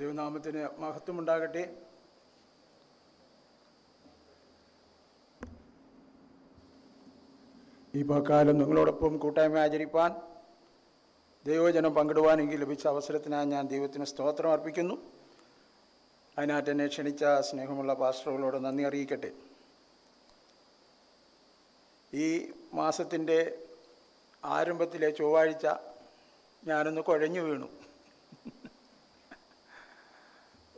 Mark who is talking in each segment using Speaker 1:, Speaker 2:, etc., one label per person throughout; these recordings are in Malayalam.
Speaker 1: ദൈവനാമത്തിന് മഹത്വമുണ്ടാകട്ടെ ഈ പക്കാലം നിങ്ങളോടൊപ്പം കൂട്ടായ്മ ആചരിപ്പാൻ ദൈവജനം പങ്കിടുവാനെങ്കിൽ ലഭിച്ച അവസരത്തിനായി ഞാൻ ദൈവത്തിന് സ്തോത്രം അർപ്പിക്കുന്നു അതിനായിട്ട് എന്നെ ക്ഷണിച്ച സ്നേഹമുള്ള പാസ്റ്ററുകളോട് നന്ദി അറിയിക്കട്ടെ ഈ മാസത്തിൻ്റെ ആരംഭത്തിലെ ചൊവ്വാഴ്ച ഞാനൊന്ന് കുഴഞ്ഞു വീണു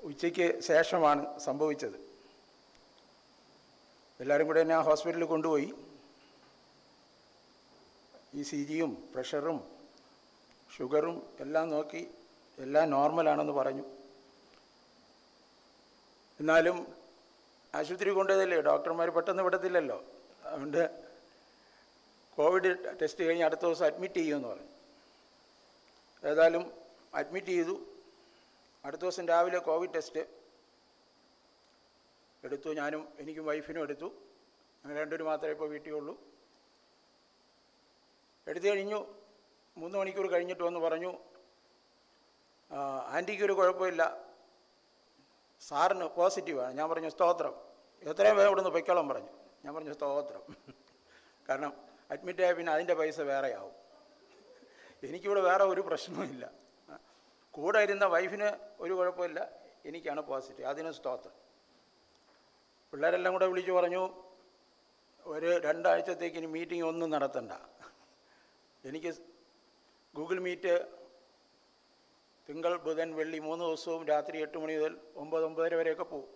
Speaker 1: ഉച്ചയ്ക്ക് ശേഷമാണ് സംഭവിച്ചത് എല്ലാവരും കൂടെ എന്നെ ആ ഹോസ്പിറ്റലിൽ കൊണ്ടുപോയി ഈ സി ജിയും പ്രഷറും ഷുഗറും എല്ലാം നോക്കി എല്ലാം നോർമലാണെന്ന് പറഞ്ഞു എന്നാലും ആശുപത്രി കൊണ്ടുപോയതല്ലേ ഡോക്ടർമാർ പെട്ടെന്ന് വിടത്തില്ലല്ലോ അതുകൊണ്ട് കോവിഡ് ടെസ്റ്റ് കഴിഞ്ഞ് അടുത്ത ദിവസം അഡ്മിറ്റ് ചെയ്യുമെന്ന് പറഞ്ഞു ഏതായാലും അഡ്മിറ്റ് ചെയ്തു അടുത്ത ദിവസം രാവിലെ കോവിഡ് ടെസ്റ്റ് എടുത്തു ഞാനും എനിക്കും വൈഫിനും എടുത്തു ഞങ്ങൾ രണ്ടുപേർ മാത്രമേ ഇപ്പോൾ വീട്ടിൽ ഉള്ളൂ എടുത്തു കഴിഞ്ഞു മൂന്ന് മണിക്കൂർ കഴിഞ്ഞിട്ട് വന്ന് പറഞ്ഞു ആൻറ്റിക്ക് ഒരു കുഴപ്പമില്ല സാറിന് പോസിറ്റീവാണ് ഞാൻ പറഞ്ഞു സ്തോത്രം എത്രയും വേഗം ഇവിടുന്ന് പൊയ്ക്കോളം പറഞ്ഞു ഞാൻ പറഞ്ഞു സ്തോത്രം കാരണം അഡ്മിറ്റായ പിന്നെ അതിൻ്റെ പൈസ വേറെയാവും എനിക്കിവിടെ വേറെ ഒരു പ്രശ്നവുമില്ല കൂടെ ഇരുന്ന വൈഫിന് ഒരു കുഴപ്പമില്ല എനിക്കാണ് പോസിറ്റീവ് അതിന് സ്തോത്രം പിള്ളേരെല്ലാം കൂടെ വിളിച്ചു പറഞ്ഞു ഒരു രണ്ടാഴ്ചത്തേക്ക് ഇനി മീറ്റിംഗ് ഒന്നും നടത്തണ്ട എനിക്ക് ഗൂഗിൾ മീറ്റ് തിങ്കൾ ബുധൻ വെള്ളി മൂന്ന് ദിവസവും രാത്രി എട്ട് മണി മുതൽ ഒമ്പത് ഒമ്പതര വരെയൊക്കെ പോവും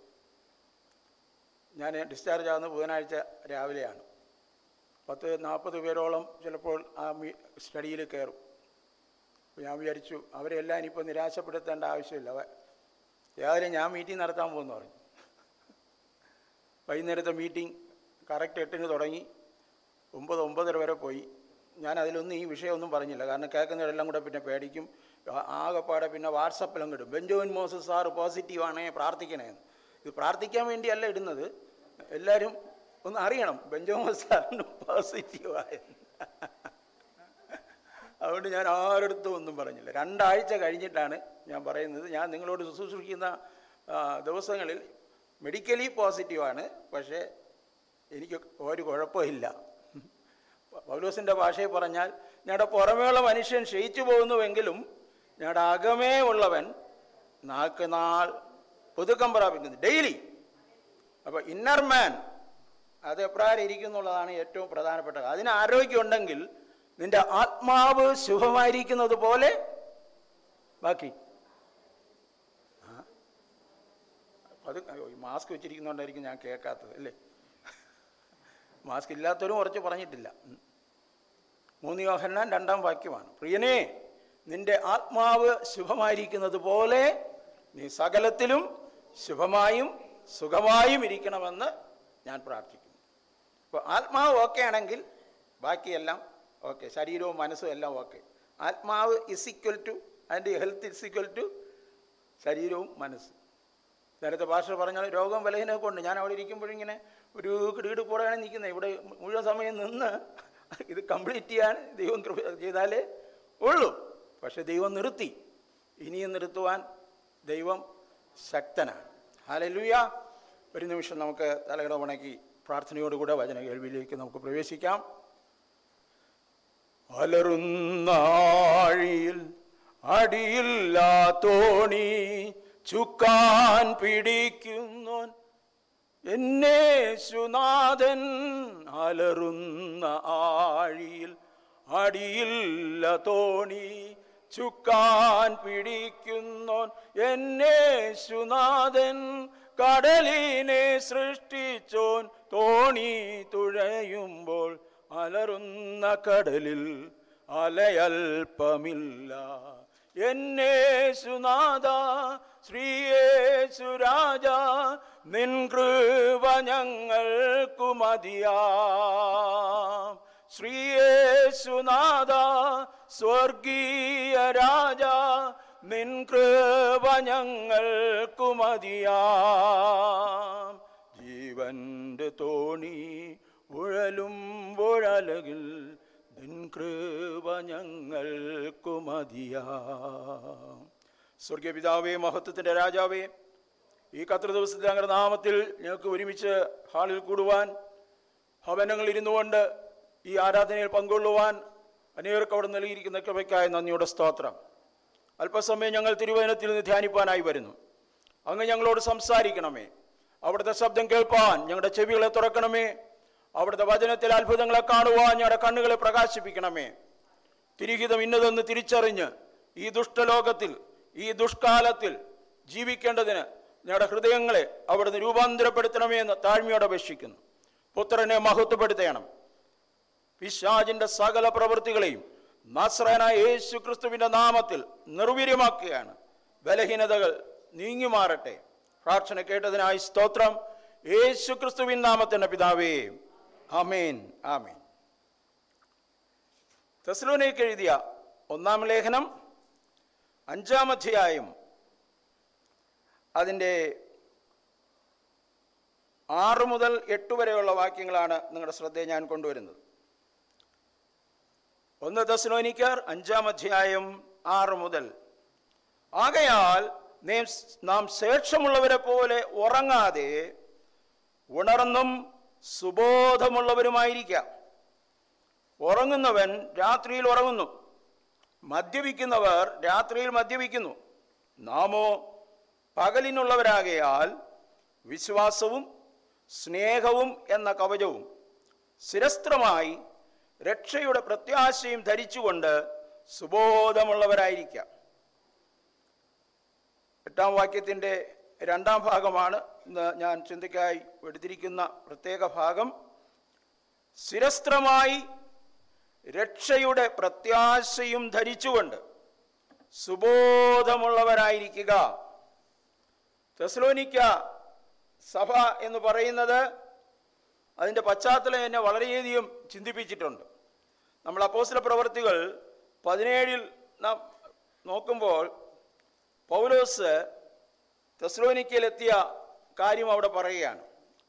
Speaker 1: ഞാൻ ഡിസ്ചാർജ് ആകുന്ന ബുധനാഴ്ച രാവിലെയാണ് പത്ത് നാൽപ്പത് പേരോളം ചിലപ്പോൾ ആ സ്റ്റഡിയിൽ കയറും ഞാൻ വിചാരിച്ചു അവരെല്ലാം ഇനിയിപ്പോൾ നിരാശപ്പെടുത്തേണ്ട ആവശ്യമില്ല രാവിലെ ഞാൻ മീറ്റിംഗ് നടത്താൻ പോകുന്നു പറഞ്ഞു വൈകുന്നേരത്തെ മീറ്റിംഗ് കറക്റ്റ് എട്ടിന് തുടങ്ങി ഒമ്പത് ഒമ്പതര വരെ പോയി ഞാൻ അതിലൊന്നും ഈ വിഷയമൊന്നും പറഞ്ഞില്ല കാരണം കേൾക്കുന്നവരെല്ലാം കൂടെ പിന്നെ പേടിക്കും ആകെപ്പാടെ പിന്നെ വാട്സപ്പിലും കിട്ടും ബെഞ്ചോൻ മോസസ് സാറ് പോസിറ്റീവാണേ പ്രാർത്ഥിക്കണേ ഇത് പ്രാർത്ഥിക്കാൻ വേണ്ടിയല്ല ഇടുന്നത് എല്ലാവരും ഒന്ന് അറിയണം ബെഞ്ചോ മോസ് സാറിന് പോസിറ്റീവായ അതുകൊണ്ട് ഞാൻ ആരടുത്തും ഒന്നും പറഞ്ഞില്ല രണ്ടാഴ്ച കഴിഞ്ഞിട്ടാണ് ഞാൻ പറയുന്നത് ഞാൻ നിങ്ങളോട് ശുശ്രൂഷിക്കുന്ന ദിവസങ്ങളിൽ മെഡിക്കലി പോസിറ്റീവാണ് പക്ഷേ എനിക്ക് ഒരു കുഴപ്പമില്ല പൗലോസിൻ്റെ ഭാഷയിൽ പറഞ്ഞാൽ ഞങ്ങളുടെ പുറമേയുള്ള മനുഷ്യൻ ക്ഷയിച്ചു പോകുന്നുവെങ്കിലും ഞങ്ങളുടെ അകമേ ഉള്ളവൻ നാൾക്ക് നാൾ പുതുക്കം പ്രാപിക്കുന്നു ഡെയിലി അപ്പോൾ ഇന്നർ മാൻ അത് എപ്രകാരം ഇരിക്കുന്നുള്ളതാണ് ഏറ്റവും പ്രധാനപ്പെട്ടത് അതിന് ആരോഗ്യമുണ്ടെങ്കിൽ നിന്റെ ആത്മാവ് ശുഭമായിരിക്കുന്നത് പോലെ ബാക്കി അത് മാസ്ക് വെച്ചിരിക്കുന്നതുകൊണ്ടായിരിക്കും ഞാൻ കേൾക്കാത്തത് അല്ലേ മാസ്ക് ഇല്ലാത്തവരും കുറച്ച് പറഞ്ഞിട്ടില്ല മൂന്ന് യോഹന്നാൻ രണ്ടാം വാക്യമാണ് പ്രിയനെ നിന്റെ ആത്മാവ് ശുഭമായിരിക്കുന്നത് പോലെ നീ സകലത്തിലും ശുഭമായും സുഖമായും ഇരിക്കണമെന്ന് ഞാൻ പ്രാർത്ഥിക്കുന്നു അപ്പോൾ ആത്മാവ് ഓക്കെ ആണെങ്കിൽ ബാക്കിയെല്ലാം ഓക്കെ ശരീരവും മനസ്സും എല്ലാം ഓക്കെ ആത്മാവ് is equal to and health is equal to ശരീരവും മനസ്സും നേരത്തെ ഭാഷ പറഞ്ഞാൽ രോഗം ബലഹീനമൊക്കെ ഉണ്ട് ഞാൻ അവിടെ ഇരിക്കുമ്പോഴിങ്ങനെ ഒരു കിടുകിട് കൂടെയാണ് നിൽക്കുന്നത് ഇവിടെ മുഴുവൻ സമയം നിന്ന് ഇത് കംപ്ലീറ്റ് ചെയ്യാൻ ദൈവം കൃപ ചെയ്താലേ ഉള്ളൂ പക്ഷെ ദൈവം നിർത്തി ഇനിയും നിർത്തുവാൻ ദൈവം ശക്തനാണ് ഹാലലൂയ ഒരു നിമിഷം നമുക്ക് തലകിട ഉണക്കി പ്രാർത്ഥനയോടുകൂടെ വചന കേൾവിയിലേക്ക് നമുക്ക് പ്രവേശിക്കാം അലറുന്നാഴിയിൽ അടിയില്ല തോണി ചുക്കാൻ പിടിക്കുന്നോൻ എന്നെ സുനാഥൻ അലറുന്ന ആഴിയിൽ അടിയില്ല തോണി ചുക്കാൻ പിടിക്കുന്നോൻ എന്നെ സുനാഥൻ കടലിനെ സൃഷ്ടിച്ചോൻ തോണി തുഴയുമ്പോൾ അലറുന്ന കടലിൽ അലയൽപ്പമില്ല എന്നെ എന്നേശുനാഥ ശ്രീയേശുരാജ നിൻ കൃപ ഞങ്ങൾക്കു ശ്രീയേ ശ്രീയേശുനാഥ സ്വർഗീയ രാജ നിൻ കൃപ ഞങ്ങൾക്കു മതിയാം ജീവന്റെ തോണീ ഉഴലുമ്പോഴലകിൽ നിൻകൃപ ഞങ്ങൾക്കു മതിയാം സ്വർഗപിതാവെ പിതാവേ മഹത്വത്തിൻ്റെ രാജാവേ ഈ കത്ര ദിവസത്തിൽ അങ്ങനെ നാമത്തിൽ ഞങ്ങൾക്ക് ഒരുമിച്ച് ഹാളിൽ കൂടുവാൻ ഭവനങ്ങൾ ഇരുന്നു കൊണ്ട് ഈ ആരാധനയിൽ പങ്കൊള്ളുവാൻ അനേകർക്ക് അവിടെ നൽകിയിരിക്കുന്ന കൃപയ്ക്കായ നന്ദിയുടെ സ്തോത്രം അല്പസമയം ഞങ്ങൾ തിരുവചനത്തിൽ നിന്ന് ധ്യാനിപ്പാനായി വരുന്നു അങ്ങ് ഞങ്ങളോട് സംസാരിക്കണമേ അവിടുത്തെ ശബ്ദം കേൾപ്പാൻ ഞങ്ങളുടെ ചെവികളെ തുറക്കണമേ അവിടുത്തെ വചനത്തിൽ അത്ഭുതങ്ങളെ കാണുവാൻ ഞങ്ങളുടെ കണ്ണുകളെ പ്രകാശിപ്പിക്കണമേ തിരിഹിതം ഇന്നതെന്ന് തിരിച്ചറിഞ്ഞ് ഈ ദുഷ്ടലോകത്തിൽ ഈ ദുഷ്കാലത്തിൽ ജീവിക്കേണ്ടതിന് ഞങ്ങളുടെ ഹൃദയങ്ങളെ അവിടുന്ന് രൂപാന്തരപ്പെടുത്തണമേ എന്ന് താഴ്മയോടെ അപേക്ഷിക്കുന്നു പുത്രനെ മഹത്വപ്പെടുത്തണം പിശാജിന്റെ സകല പ്രവൃത്തികളെയും നാസ്രനായ യേശു ക്രിസ്തുവിന്റെ നാമത്തിൽ നിർവീര്യമാക്കുകയാണ് ബലഹീനതകൾ നീങ്ങി മാറട്ടെ പ്രാർത്ഥന കേട്ടതിനായി സ്തോത്രം യേശു ക്രിസ്തുവിൻ നാമത്തിൻ്റെ പിതാവേയും ആമേൻ ആമേൻ തെസ്ലോനേക്ക് എഴുതിയ ഒന്നാം ലേഖനം അഞ്ചാം അധ്യായം അതിൻ്റെ ആറ് മുതൽ എട്ട് വരെയുള്ള വാക്യങ്ങളാണ് നിങ്ങളുടെ ശ്രദ്ധയെ ഞാൻ കൊണ്ടുവരുന്നത് ഒന്ന് ദസ്ലോനിക്കാർ അഞ്ചാം അധ്യായം ആറ് മുതൽ ആകയാൽ നാം ശേഷമുള്ളവരെ പോലെ ഉറങ്ങാതെ ഉണർന്നും സുബോധമുള്ളവരുമായിരിക്കാം ഉറങ്ങുന്നവൻ രാത്രിയിൽ ഉറങ്ങുന്നു മദ്യപിക്കുന്നവർ രാത്രിയിൽ മദ്യപിക്കുന്നു നാമോ പകലിനുള്ളവരാകയാൽ വിശ്വാസവും സ്നേഹവും എന്ന കവചവും സ്ഥിരസ്ത്രമായി രക്ഷയുടെ പ്രത്യാശയും ധരിച്ചുകൊണ്ട് സുബോധമുള്ളവരായിരിക്കാം എട്ടാം വാക്യത്തിൻ്റെ രണ്ടാം ഭാഗമാണ് ഞാൻ ചിന്തയ്ക്കായി എടുത്തിരിക്കുന്ന പ്രത്യേക ഭാഗം സ്ഥിരസ്ത്രമായി രക്ഷയുടെ പ്രത്യാശയും ധരിച്ചുകൊണ്ട് സുബോധമുള്ളവരായിരിക്കുക തെസ്ലോനിക്ക സഭ എന്ന് പറയുന്നത് അതിൻ്റെ പശ്ചാത്തലം എന്നെ വളരെയധികം ചിന്തിപ്പിച്ചിട്ടുണ്ട് നമ്മൾ അപ്പോസ്റ്റൽ പ്രവർത്തികൾ പതിനേഴിൽ നാം നോക്കുമ്പോൾ പൗലോസ് തെസ്ലോനിക്കയിലെത്തിയ കാര്യം അവിടെ പറയുകയാണ്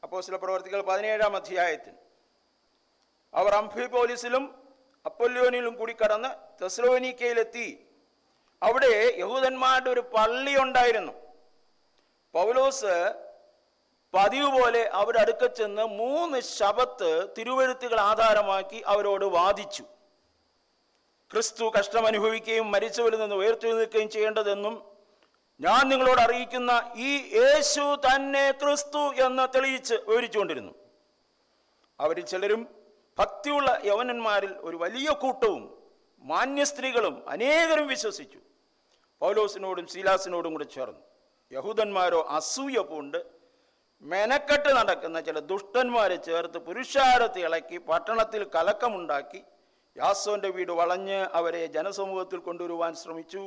Speaker 1: അപ്പോൾ ചില പ്രവർത്തികൾ പതിനേഴാം അധ്യായത്തിൽ അവർ പോലീസിലും അപ്പൊല്യോനിലും കൂടി കടന്ന് തെസ്ലോനിക്കയിലെത്തി അവിടെ യഹൂദന്മാരുടെ ഒരു പള്ളി ഉണ്ടായിരുന്നു പൗലോസ് പതിവ് പോലെ അവരടുക്ക ചെന്ന് മൂന്ന് ശബത്ത് തിരുവഴുത്തുകൾ ആധാരമാക്കി അവരോട് വാദിച്ചു ക്രിസ്തു അനുഭവിക്കുകയും മരിച്ചവരിൽ നിന്ന് ഉയർത്തി നിൽക്കുകയും ചെയ്യേണ്ടതെന്നും ഞാൻ നിങ്ങളോട് അറിയിക്കുന്ന ഈ യേശു തന്നെ ക്രിസ്തു എന്ന് തെളിയിച്ച് വിവരിച്ചുകൊണ്ടിരുന്നു അവരിൽ ചിലരും ഭക്തിയുള്ള യവനന്മാരിൽ ഒരു വലിയ കൂട്ടവും മാന്യ സ്ത്രീകളും അനേകരും വിശ്വസിച്ചു പൗലോസിനോടും ശീലാസിനോടും കൂടെ ചേർന്നു യഹൂദന്മാരോ അസൂയ പൂണ്ട് മെനക്കെട്ട് നടക്കുന്ന ചില ദുഷ്ടന്മാരെ ചേർത്ത് പുരുഷാരത്തെ ഇളക്കി പട്ടണത്തിൽ കലക്കമുണ്ടാക്കി യാസോന്റെ വീട് വളഞ്ഞ് അവരെ ജനസമൂഹത്തിൽ കൊണ്ടുവരുവാൻ ശ്രമിച്ചു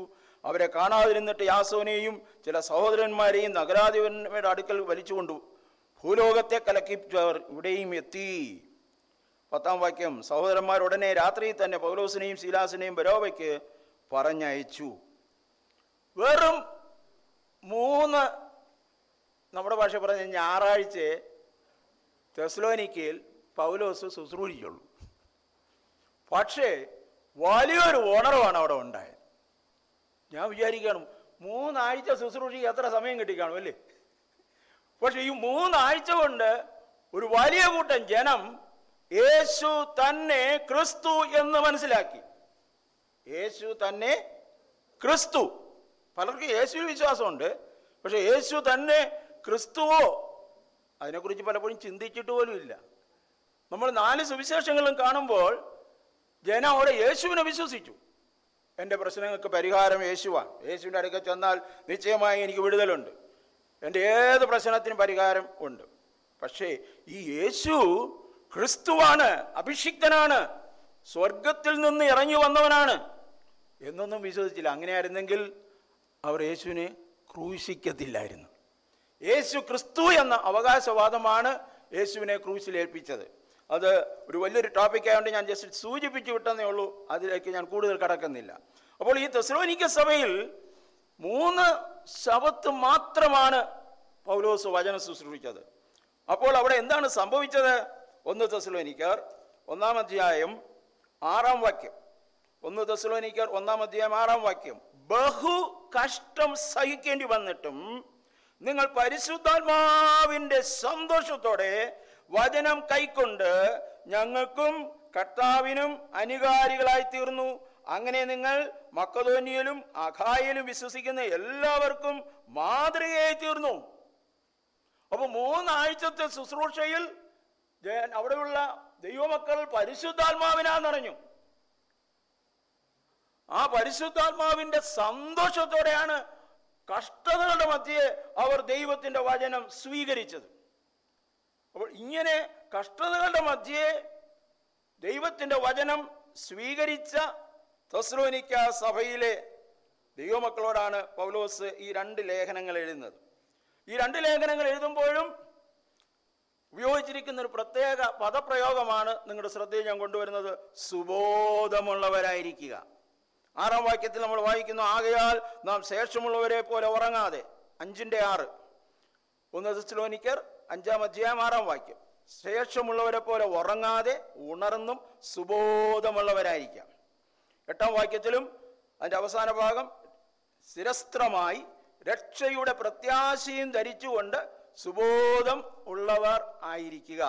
Speaker 1: അവരെ കാണാതിരുന്നിട്ട് യാസോനെയും ചില സഹോദരന്മാരെയും നഗരാധിപന്മാരുടെ അടുക്കൽ വലിച്ചുകൊണ്ടു ഭൂലോകത്തെ കലക്കിച്ചവർ ഇവിടെയും എത്തി പത്താം വാക്യം സഹോദരന്മാർ ഉടനെ രാത്രി തന്നെ പൗലോസിനെയും ശീലാസിനെയും ബരോബയ്ക്ക് പറഞ്ഞയച്ചു വെറും മൂന്ന് നമ്മുടെ ഭാഷ പറഞ്ഞ ഞായറാഴ്ച തെസ്ലോനിക്കയിൽ പൗലോസ് ശുശ്രൂഷിച്ചുള്ളൂ പക്ഷേ വലിയൊരു ഓണറുമാണ് അവിടെ ഉണ്ടായത് ഞാൻ വിചാരിക്കണം മൂന്നാഴ്ച ശുശ്രൂഷയ്ക്ക് എത്ര സമയം കിട്ടിക്കാണും അല്ലേ പക്ഷെ ഈ മൂന്നാഴ്ച കൊണ്ട് ഒരു വലിയ കൂട്ടം ജനം യേശു തന്നെ ക്രിസ്തു എന്ന് മനസ്സിലാക്കി യേശു തന്നെ ക്രിസ്തു പലർക്കും യേശു വിശ്വാസമുണ്ട് പക്ഷെ യേശു തന്നെ ക്രിസ്തുവോ അതിനെക്കുറിച്ച് പലപ്പോഴും ചിന്തിച്ചിട്ട് പോലും ഇല്ല നമ്മൾ നാല് സുവിശേഷങ്ങളും കാണുമ്പോൾ ജനം അവിടെ യേശുവിനെ വിശ്വസിച്ചു എൻ്റെ പ്രശ്നങ്ങൾക്ക് പരിഹാരം യേശുവാണ് യേശുവിൻ്റെ അടുക്കൽ ചെന്നാൽ നിശ്ചയമായി എനിക്ക് വിടുതലുണ്ട് എൻ്റെ ഏത് പ്രശ്നത്തിനും പരിഹാരം ഉണ്ട് പക്ഷേ ഈ യേശു ക്രിസ്തുവാണ് അഭിഷിക്തനാണ് സ്വർഗത്തിൽ നിന്ന് ഇറങ്ങി വന്നവനാണ് എന്നൊന്നും വിശ്വസിച്ചില്ല അങ്ങനെയായിരുന്നെങ്കിൽ അവർ യേശുവിനെ ക്രൂശിക്കത്തില്ലായിരുന്നു യേശു ക്രിസ്തു എന്ന അവകാശവാദമാണ് യേശുവിനെ ക്രൂശിലേൽപ്പിച്ചത് അത് ഒരു വലിയൊരു ടോപ്പിക് ആയതുകൊണ്ട് ഞാൻ ജസ്റ്റ് സൂചിപ്പിച്ചു വിട്ടെന്നേ ഉള്ളൂ അതിലേക്ക് ഞാൻ കൂടുതൽ കടക്കുന്നില്ല അപ്പോൾ ഈ തെസ്ലോനിക്ക സഭയിൽ മൂന്ന് ശവത്ത് മാത്രമാണ് പൗലോസ് വചനം ശുശ്രൂഷിച്ചത് അപ്പോൾ അവിടെ എന്താണ് സംഭവിച്ചത് ഒന്ന് തെസ്ലോനിക്കർ ഒന്നാം അധ്യായം ആറാം വാക്യം ഒന്ന് തെസ്ലോനിക്കർ ഒന്നാം അധ്യായം ആറാം വാക്യം ബഹു കഷ്ടം സഹിക്കേണ്ടി വന്നിട്ടും നിങ്ങൾ പരിശുദ്ധാത്മാവിൻ്റെ സന്തോഷത്തോടെ വചനം കൈക്കൊണ്ട് ഞങ്ങൾക്കും കർത്താവിനും അനുകാരികളായി തീർന്നു അങ്ങനെ നിങ്ങൾ മക്കതോന്നിയിലും അഖായിലും വിശ്വസിക്കുന്ന എല്ലാവർക്കും മാതൃകയായി തീർന്നു അപ്പോൾ മൂന്നാഴ്ചത്തെ ശുശ്രൂഷയിൽ അവിടെയുള്ള ദൈവമക്കൾ പരിശുദ്ധാത്മാവിനാ നിറഞ്ഞു ആ പരിശുദ്ധാത്മാവിന്റെ സന്തോഷത്തോടെയാണ് കഷ്ടതകളുടെ മധ്യേ അവർ ദൈവത്തിന്റെ വചനം സ്വീകരിച്ചത് അപ്പോൾ ഇങ്ങനെ കഷ്ടതകളുടെ മധ്യേ ദൈവത്തിൻ്റെ വചനം സ്വീകരിച്ച തസ്ലോനിക്ക സഭയിലെ ദൈവമക്കളോടാണ് പൗലോസ് ഈ രണ്ട് ലേഖനങ്ങൾ എഴുതുന്നത് ഈ രണ്ട് ലേഖനങ്ങൾ എഴുതുമ്പോഴും ഉപയോഗിച്ചിരിക്കുന്ന ഒരു പ്രത്യേക പദപ്രയോഗമാണ് നിങ്ങളുടെ ശ്രദ്ധയിൽ ഞാൻ കൊണ്ടുവരുന്നത് സുബോധമുള്ളവരായിരിക്കുക ആറാം വാക്യത്തിൽ നമ്മൾ വായിക്കുന്നു ആകയാൽ നാം ശേഷമുള്ളവരെ പോലെ ഉറങ്ങാതെ അഞ്ചിൻ്റെ ആറ് ഒന്ന് തെസ്ലോനിക്കർ അഞ്ചാം അധ്യായം ആറാം വാക്യം ശേഷമുള്ളവരെ പോലെ ഉറങ്ങാതെ ഉണർന്നും സുബോധമുള്ളവരായിരിക്കാം എട്ടാം വാക്യത്തിലും അതിൻ്റെ അവസാന ഭാഗം സ്ഥിരസ്ത്രമായി രക്ഷയുടെ പ്രത്യാശയും ധരിച്ചുകൊണ്ട് സുബോധം ഉള്ളവർ ആയിരിക്കുക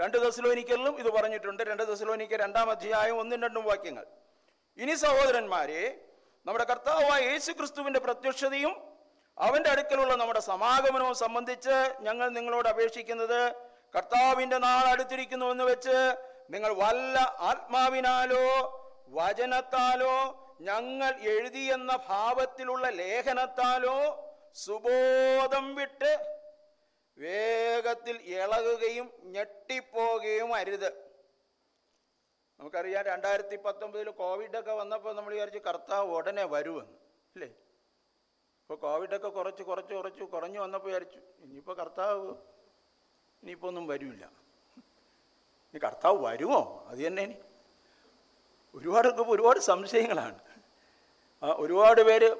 Speaker 1: രണ്ട് ദസലോനിക്കലിലും ഇത് പറഞ്ഞിട്ടുണ്ട് രണ്ട് ദസലോനിക്ക രണ്ടാം അധ്യായം ഒന്നും രണ്ടും വാക്യങ്ങൾ ഇനി സഹോദരന്മാരെ നമ്മുടെ കർത്താവായ യേശു ക്രിസ്തുവിൻ്റെ പ്രത്യക്ഷതയും അവൻ്റെ അടുക്കലുള്ള നമ്മുടെ സമാഗമനവും സംബന്ധിച്ച് ഞങ്ങൾ നിങ്ങളോട് അപേക്ഷിക്കുന്നത് കർത്താവിൻ്റെ നാൾ അടുത്തിരിക്കുന്നു എന്ന് വെച്ച് നിങ്ങൾ വല്ല ആത്മാവിനാലോ വചനത്താലോ ഞങ്ങൾ എഴുതിയെന്ന ഭാവത്തിലുള്ള ലേഖനത്താലോ സുബോധം വിട്ട് വേഗത്തിൽ ഇളകുകയും ഞെട്ടിപ്പോകുകയും അരുത് നമുക്കറിയാം രണ്ടായിരത്തി പത്തൊമ്പതിൽ കോവിഡൊക്കെ വന്നപ്പോൾ നമ്മൾ വിചാരിച്ചു കർത്താവ് ഉടനെ വരുമെന്ന് അല്ലേ ഇപ്പോൾ കോവിഡൊക്കെ കുറച്ച് കുറച്ച് കുറച്ച് കുറഞ്ഞു വന്നപ്പോൾ വിചാരിച്ചു ഇനിയിപ്പോൾ കർത്താവ് ഇനിയിപ്പോൾ ഒന്നും വരില്ല ഇനി കർത്താവ് വരുമോ അത് തന്നെ ഇനി ഒരുപാട് ഒരുപാട് സംശയങ്ങളാണ് ഒരുപാട് പേര്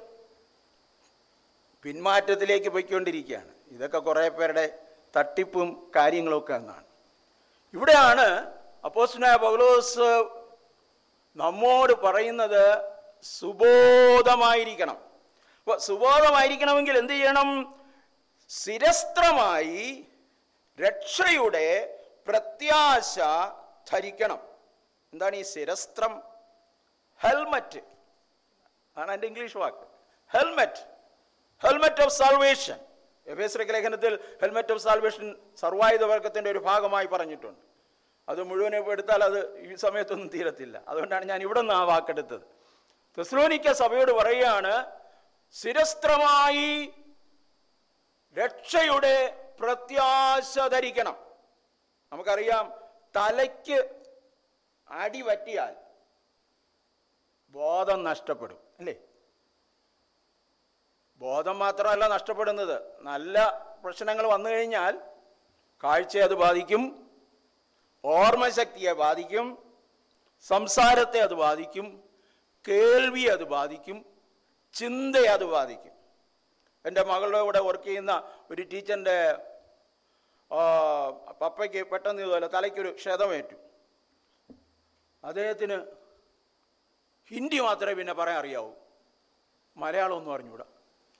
Speaker 1: പിന്മാറ്റത്തിലേക്ക് പോയിക്കൊണ്ടിരിക്കുകയാണ് ഇതൊക്കെ കുറേ പേരുടെ തട്ടിപ്പും കാര്യങ്ങളൊക്കെ എന്നാണ് ഇവിടെയാണ് അപ്പോസ്റ്റനായ പൗലോസ് നമ്മോട് പറയുന്നത് സുബോധമായിരിക്കണം അപ്പോൾ സുബോധമായിരിക്കണമെങ്കിൽ എന്ത് ചെയ്യണം സ്ഥിരസ്ത്രമായി രക്ഷയുടെ പ്രത്യാശ ധരിക്കണം എന്താണ് ഈ ശിരസ്ത്രം ഹെൽമറ്റ് ആണ് എൻ്റെ ഇംഗ്ലീഷ് വാക്ക് ഹെൽമറ്റ് ഹെൽമറ്റ് ഓഫ് സാൽവേഷൻ എഫേസ്രക്ക് ലേഖനത്തിൽ ഹെൽമറ്റ് ഓഫ് സാൽവേഷൻ സർവായുധ വർഗത്തിൻ്റെ ഒരു ഭാഗമായി പറഞ്ഞിട്ടുണ്ട് അത് മുഴുവൻ എടുത്താൽ അത് ഈ സമയത്തൊന്നും തീരത്തില്ല അതുകൊണ്ടാണ് ഞാൻ ഇവിടെ നിന്ന് ആ വാക്കെടുത്തത് തെസ്ലോനിക്ക സഭയോട് പറയുകയാണ് സ്ഥിരസ്ത്രമായി രക്ഷയുടെ പ്രത്യാശ ധരിക്കണം നമുക്കറിയാം തലയ്ക്ക് അടി പറ്റിയാൽ ബോധം നഷ്ടപ്പെടും അല്ലേ ബോധം മാത്രമല്ല നഷ്ടപ്പെടുന്നത് നല്ല പ്രശ്നങ്ങൾ വന്നു കഴിഞ്ഞാൽ കാഴ്ചയെ അത് ബാധിക്കും ഓർമ്മശക്തിയെ ബാധിക്കും സംസാരത്തെ അത് ബാധിക്കും കേൾവിയെ അത് ബാധിക്കും ചിന്തയെ അത് ബാധിക്കും എൻ്റെ മകളുടെ കൂടെ വർക്ക് ചെയ്യുന്ന ഒരു ടീച്ചറിൻ്റെ പപ്പയ്ക്ക് പെട്ടെന്ന് ഇതുപോലെ തലയ്ക്കൊരു ക്ഷതമേറ്റു അദ്ദേഹത്തിന് ഹിന്ദി മാത്രമേ പിന്നെ പറയാൻ അറിയാവൂ ഒന്നും അറിഞ്ഞൂടാ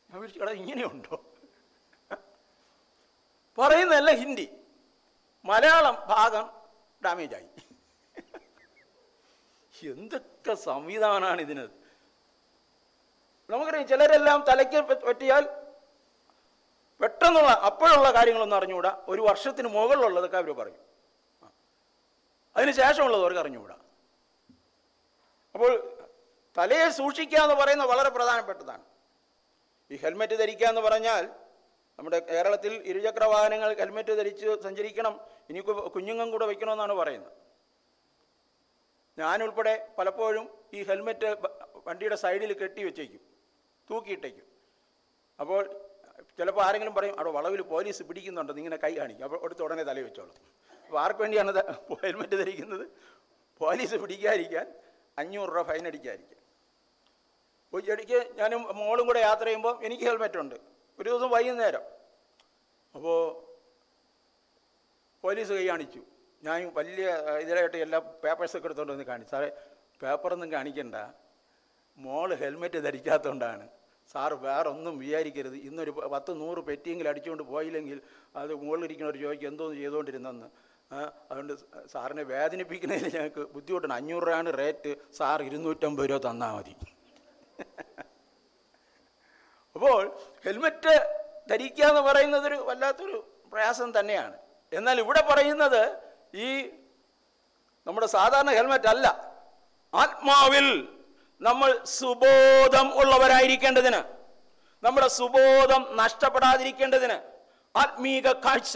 Speaker 1: ഞാൻ വിളിച്ചു എടാ ഇങ്ങനെയുണ്ടോ പറയുന്നതല്ല ഹിന്ദി മലയാളം ഭാഗം ഡാമേജായി എന്തൊക്കെ സംവിധാനമാണ് ഇതിനത് നമുക്കറിയാം ചിലരെല്ലാം തലയ്ക്ക് പറ്റിയാൽ പെട്ടെന്നുള്ള അപ്പോഴുള്ള കാര്യങ്ങളൊന്നും അറിഞ്ഞുകൂടാ ഒരു വർഷത്തിന് മുകളിലുള്ളതൊക്കെ അവർ പറയും അതിന് ശേഷമുള്ളത് അവർക്ക് അറിഞ്ഞുകൂടാ അപ്പോൾ തലയെ സൂക്ഷിക്കുക എന്ന് പറയുന്നത് വളരെ പ്രധാനപ്പെട്ടതാണ് ഈ ഹെൽമെറ്റ് ധരിക്കുക എന്ന് പറഞ്ഞാൽ നമ്മുടെ കേരളത്തിൽ ഇരുചക്ര വാഹനങ്ങൾ ഹെൽമെറ്റ് ധരിച്ച് സഞ്ചരിക്കണം ഇനി കുഞ്ഞുങ്ങും കൂടെ വയ്ക്കണമെന്നാണ് പറയുന്നത് ഞാനുൾപ്പെടെ പലപ്പോഴും ഈ ഹെൽമെറ്റ് വണ്ടിയുടെ സൈഡിൽ കെട്ടി വെച്ചേക്കും തൂക്കിയിട്ടേക്കും അപ്പോൾ ചിലപ്പോൾ ആരെങ്കിലും പറയും അവിടെ വളവിൽ പോലീസ് പിടിക്കുന്നുണ്ട് ഇങ്ങനെ കൈ കാണിക്കും അപ്പോൾ എടുത്ത് ഉടനെ തല വെച്ചോളൂ അപ്പോൾ ആർക്ക് വേണ്ടിയാണ് ഹെൽമെറ്റ് ധരിക്കുന്നത് പോലീസ് പിടിക്കാതിരിക്കാൻ അഞ്ഞൂറ് രൂപ ഫൈൻ അടിക്കാതിരിക്കാൻ ചെടിക്ക് ഞാൻ മോളും കൂടെ യാത്ര ചെയ്യുമ്പോൾ എനിക്ക് ഹെൽമെറ്റ് ഉണ്ട് ഒരു ദിവസം വൈകുന്നേരം അപ്പോൾ പോലീസ് കൈ കാണിച്ചു ഞാൻ വലിയ ഇതിലായിട്ട് എല്ലാ പേപ്പേഴ്സൊക്കെ എടുത്തുകൊണ്ട് വന്ന് കാണിച്ചു സാറേ പേപ്പറൊന്നും കാണിക്കണ്ട മോള് ഹെൽമെറ്റ് ധരിക്കാത്തതുകൊണ്ടാണ് സാറ് വേറൊന്നും വിചാരിക്കരുത് ഇന്നൊരു പത്ത് നൂറ് പെറ്റിയെങ്കിൽ അടിച്ചുകൊണ്ട് പോയില്ലെങ്കിൽ അത് മുകളിലിരിക്കുന്നവർ ചോദിക്കും എന്തോന്ന് ചെയ്തുകൊണ്ടിരുന്നെന്ന് അതുകൊണ്ട് സാറിനെ വേദനിപ്പിക്കുന്നതിൽ ഞങ്ങൾക്ക് ബുദ്ധിമുട്ടാണ് അഞ്ഞൂറ് രൂപയാണ് റേറ്റ് സാർ ഇരുന്നൂറ്റമ്പത് രൂപ തന്നാൽ മതി അപ്പോൾ ഹെൽമെറ്റ് ധരിക്കുക എന്ന് പറയുന്നതൊരു വല്ലാത്തൊരു പ്രയാസം തന്നെയാണ് എന്നാൽ ഇവിടെ പറയുന്നത് ഈ നമ്മുടെ സാധാരണ ഹെൽമെറ്റ് അല്ല ആത്മാവിൽ നമ്മൾ സുബോധം ഉള്ളവരായിരിക്കേണ്ടതിന് നമ്മുടെ സുബോധം നഷ്ടപ്പെടാതിരിക്കേണ്ടതിന് ആത്മീക കാഴ്ച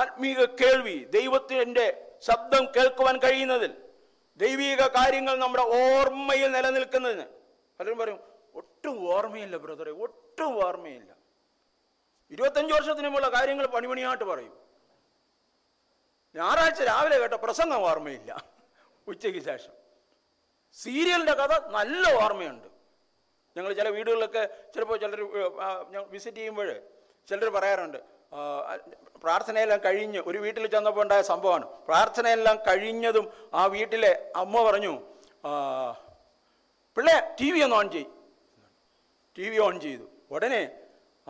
Speaker 1: ആത്മീക കേൾവി ദൈവത്തിൻ്റെ ശബ്ദം കേൾക്കുവാൻ കഴിയുന്നതിൽ ദൈവിക കാര്യങ്ങൾ നമ്മുടെ ഓർമ്മയിൽ നിലനിൽക്കുന്നതിന് പലരും പറയും ഒട്ടും ഓർമ്മയില്ല ബ്രദറെ ഒട്ടും ഓർമ്മയില്ല ഇരുപത്തഞ്ച് വർഷത്തിനുമുള്ള കാര്യങ്ങൾ പണിപണിയായിട്ട് പറയും ഞായറാഴ്ച രാവിലെ കേട്ട പ്രസംഗം ഓർമ്മയില്ല ഉച്ചയ്ക്ക് ശേഷം സീരിയലിൻ്റെ കഥ നല്ല ഓർമ്മയുണ്ട് ഞങ്ങൾ ചില വീടുകളിലൊക്കെ ചിലപ്പോൾ ചിലർ വിസിറ്റ് ചെയ്യുമ്പോൾ ചിലർ പറയാറുണ്ട് പ്രാർത്ഥനയെല്ലാം കഴിഞ്ഞ് ഒരു വീട്ടിൽ ചെന്നപ്പോൾ ഉണ്ടായ സംഭവമാണ് പ്രാർത്ഥനയെല്ലാം കഴിഞ്ഞതും ആ വീട്ടിലെ അമ്മ പറഞ്ഞു പിള്ളേ ടി വി ഒന്ന് ഓൺ ചെയ് ടി വി ഓൺ ചെയ്തു ഉടനെ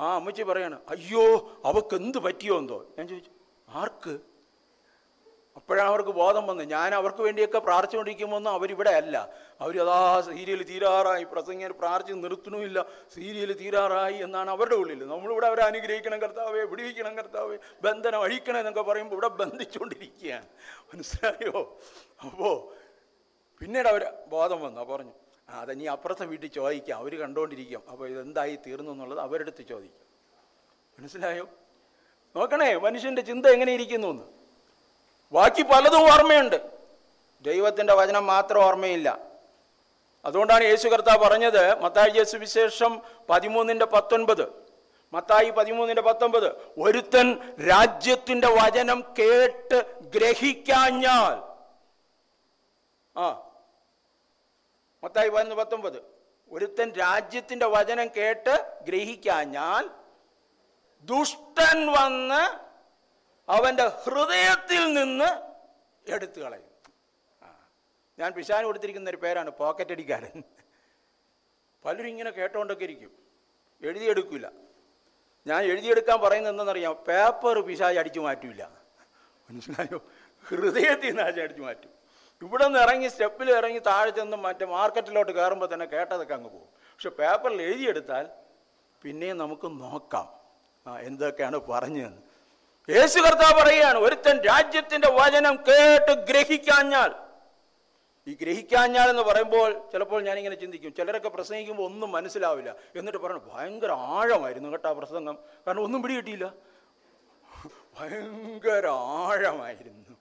Speaker 1: ആ അമ്മച്ചി പറയാണ് അയ്യോ അവക്ക് എന്ത് പറ്റിയോ എന്തോ ഞാൻ ചോദിച്ചു ആർക്ക് അപ്പോഴാണ് അവർക്ക് ബോധം വന്നത് ഞാൻ അവർക്ക് വേണ്ടിയൊക്കെ പ്രാർത്ഥിച്ചുകൊണ്ടിരിക്കുമെന്ന് അവരിവിടെ അല്ല അതാ സീരിയൽ തീരാറായി പ്രസംഗം പ്രാർത്ഥിച്ച് നിർത്തണമില്ല സീരിയൽ തീരാറായി എന്നാണ് അവരുടെ ഉള്ളിൽ നമ്മളിവിടെ അവരെ അനുഗ്രഹിക്കണം കർത്താവേ വിടിവിക്കണം കർത്താവേ ബന്ധനം അഴിക്കണം എന്നൊക്കെ പറയുമ്പോൾ ഇവിടെ ബന്ധിച്ചുകൊണ്ടിരിക്കുകയാണ് മനസ്സിലായോ അപ്പോൾ പിന്നീട് അവർ ബോധം വന്നു പറഞ്ഞു ആ അത് നീ അപ്പുറത്തെ വീട്ടിൽ ചോദിക്കാം അവർ കണ്ടുകൊണ്ടിരിക്കാം അപ്പോൾ ഇതെന്തായി തീർന്നു എന്നുള്ളത് അവരെടുത്ത് ചോദിക്കും മനസ്സിലായോ നോക്കണേ മനുഷ്യൻ്റെ ചിന്ത എങ്ങനെ ഇരിക്കുന്നു എന്ന് ബാക്കി പലതും ഓർമ്മയുണ്ട് ദൈവത്തിൻ്റെ വചനം മാത്രം ഓർമ്മയില്ല അതുകൊണ്ടാണ് യേശു കർത്താവ് പറഞ്ഞത് മത്തായി വിശേഷം പതിമൂന്നിൻ്റെ പത്തൊൻപത് മത്തായി പതിമൂന്നിൻ്റെ പത്തൊൻപത് ഒരുത്തൻ രാജ്യത്തിൻ്റെ വചനം കേട്ട് ഗ്രഹിക്കാഞ്ഞാൽ ആ മത്തായി പതിനൊന്ന് പത്തൊൻപത് ഒരുത്തൻ രാജ്യത്തിൻ്റെ വചനം കേട്ട് ഗ്രഹിക്കാഞ്ഞാൽ ദുഷ്ടൻ വന്ന് അവൻ്റെ ഹൃദയത്തിൽ നിന്ന് എടുത്തു കളയും ഞാൻ പിശാന് കൊടുത്തിരിക്കുന്ന ഒരു പേരാണ് പോക്കറ്റ് അടിക്കാരൻ പലരും ഇങ്ങനെ കേട്ടോണ്ടൊക്കെ ഇരിക്കും എഴുതിയെടുക്കില്ല ഞാൻ എഴുതിയെടുക്കാൻ പറയുന്നത് എന്താണെന്നറിയാം പേപ്പർ പിശാജ് അടിച്ചു മാറ്റില്ല മനസ്സിലായോ ഹൃദയത്തിൽ നിന്ന് ആശ അടിച്ചു മാറ്റും ഇവിടെ നിന്ന് ഇറങ്ങി സ്റ്റെപ്പിൽ ഇറങ്ങി താഴെ ചെന്ന് മറ്റേ മാർക്കറ്റിലോട്ട് കയറുമ്പോൾ തന്നെ കേട്ടതൊക്കെ അങ്ങ് പോകും പക്ഷെ പേപ്പറിൽ എഴുതിയെടുത്താൽ പിന്നെയും നമുക്ക് നോക്കാം എന്തൊക്കെയാണ് പറഞ്ഞതെന്ന് യേശു കർത്താവ് പറയുകയാണ് ഒരുത്തൻ രാജ്യത്തിന്റെ വചനം കേട്ട് ഗ്രഹിക്കാഞ്ഞാൽ ഈ ഗ്രഹിക്കാഞ്ഞാൽ എന്ന് പറയുമ്പോൾ ചിലപ്പോൾ ഞാനിങ്ങനെ ചിന്തിക്കും ചിലരൊക്കെ പ്രസംഗിക്കുമ്പോൾ ഒന്നും മനസ്സിലാവില്ല എന്നിട്ട് പറഞ്ഞു ഭയങ്കര ആഴമായിരുന്നു കേട്ടോ ആ പ്രസംഗം കാരണം ഒന്നും പിടികിട്ടിയില്ല ഭയങ്കര ആഴമായിരുന്നു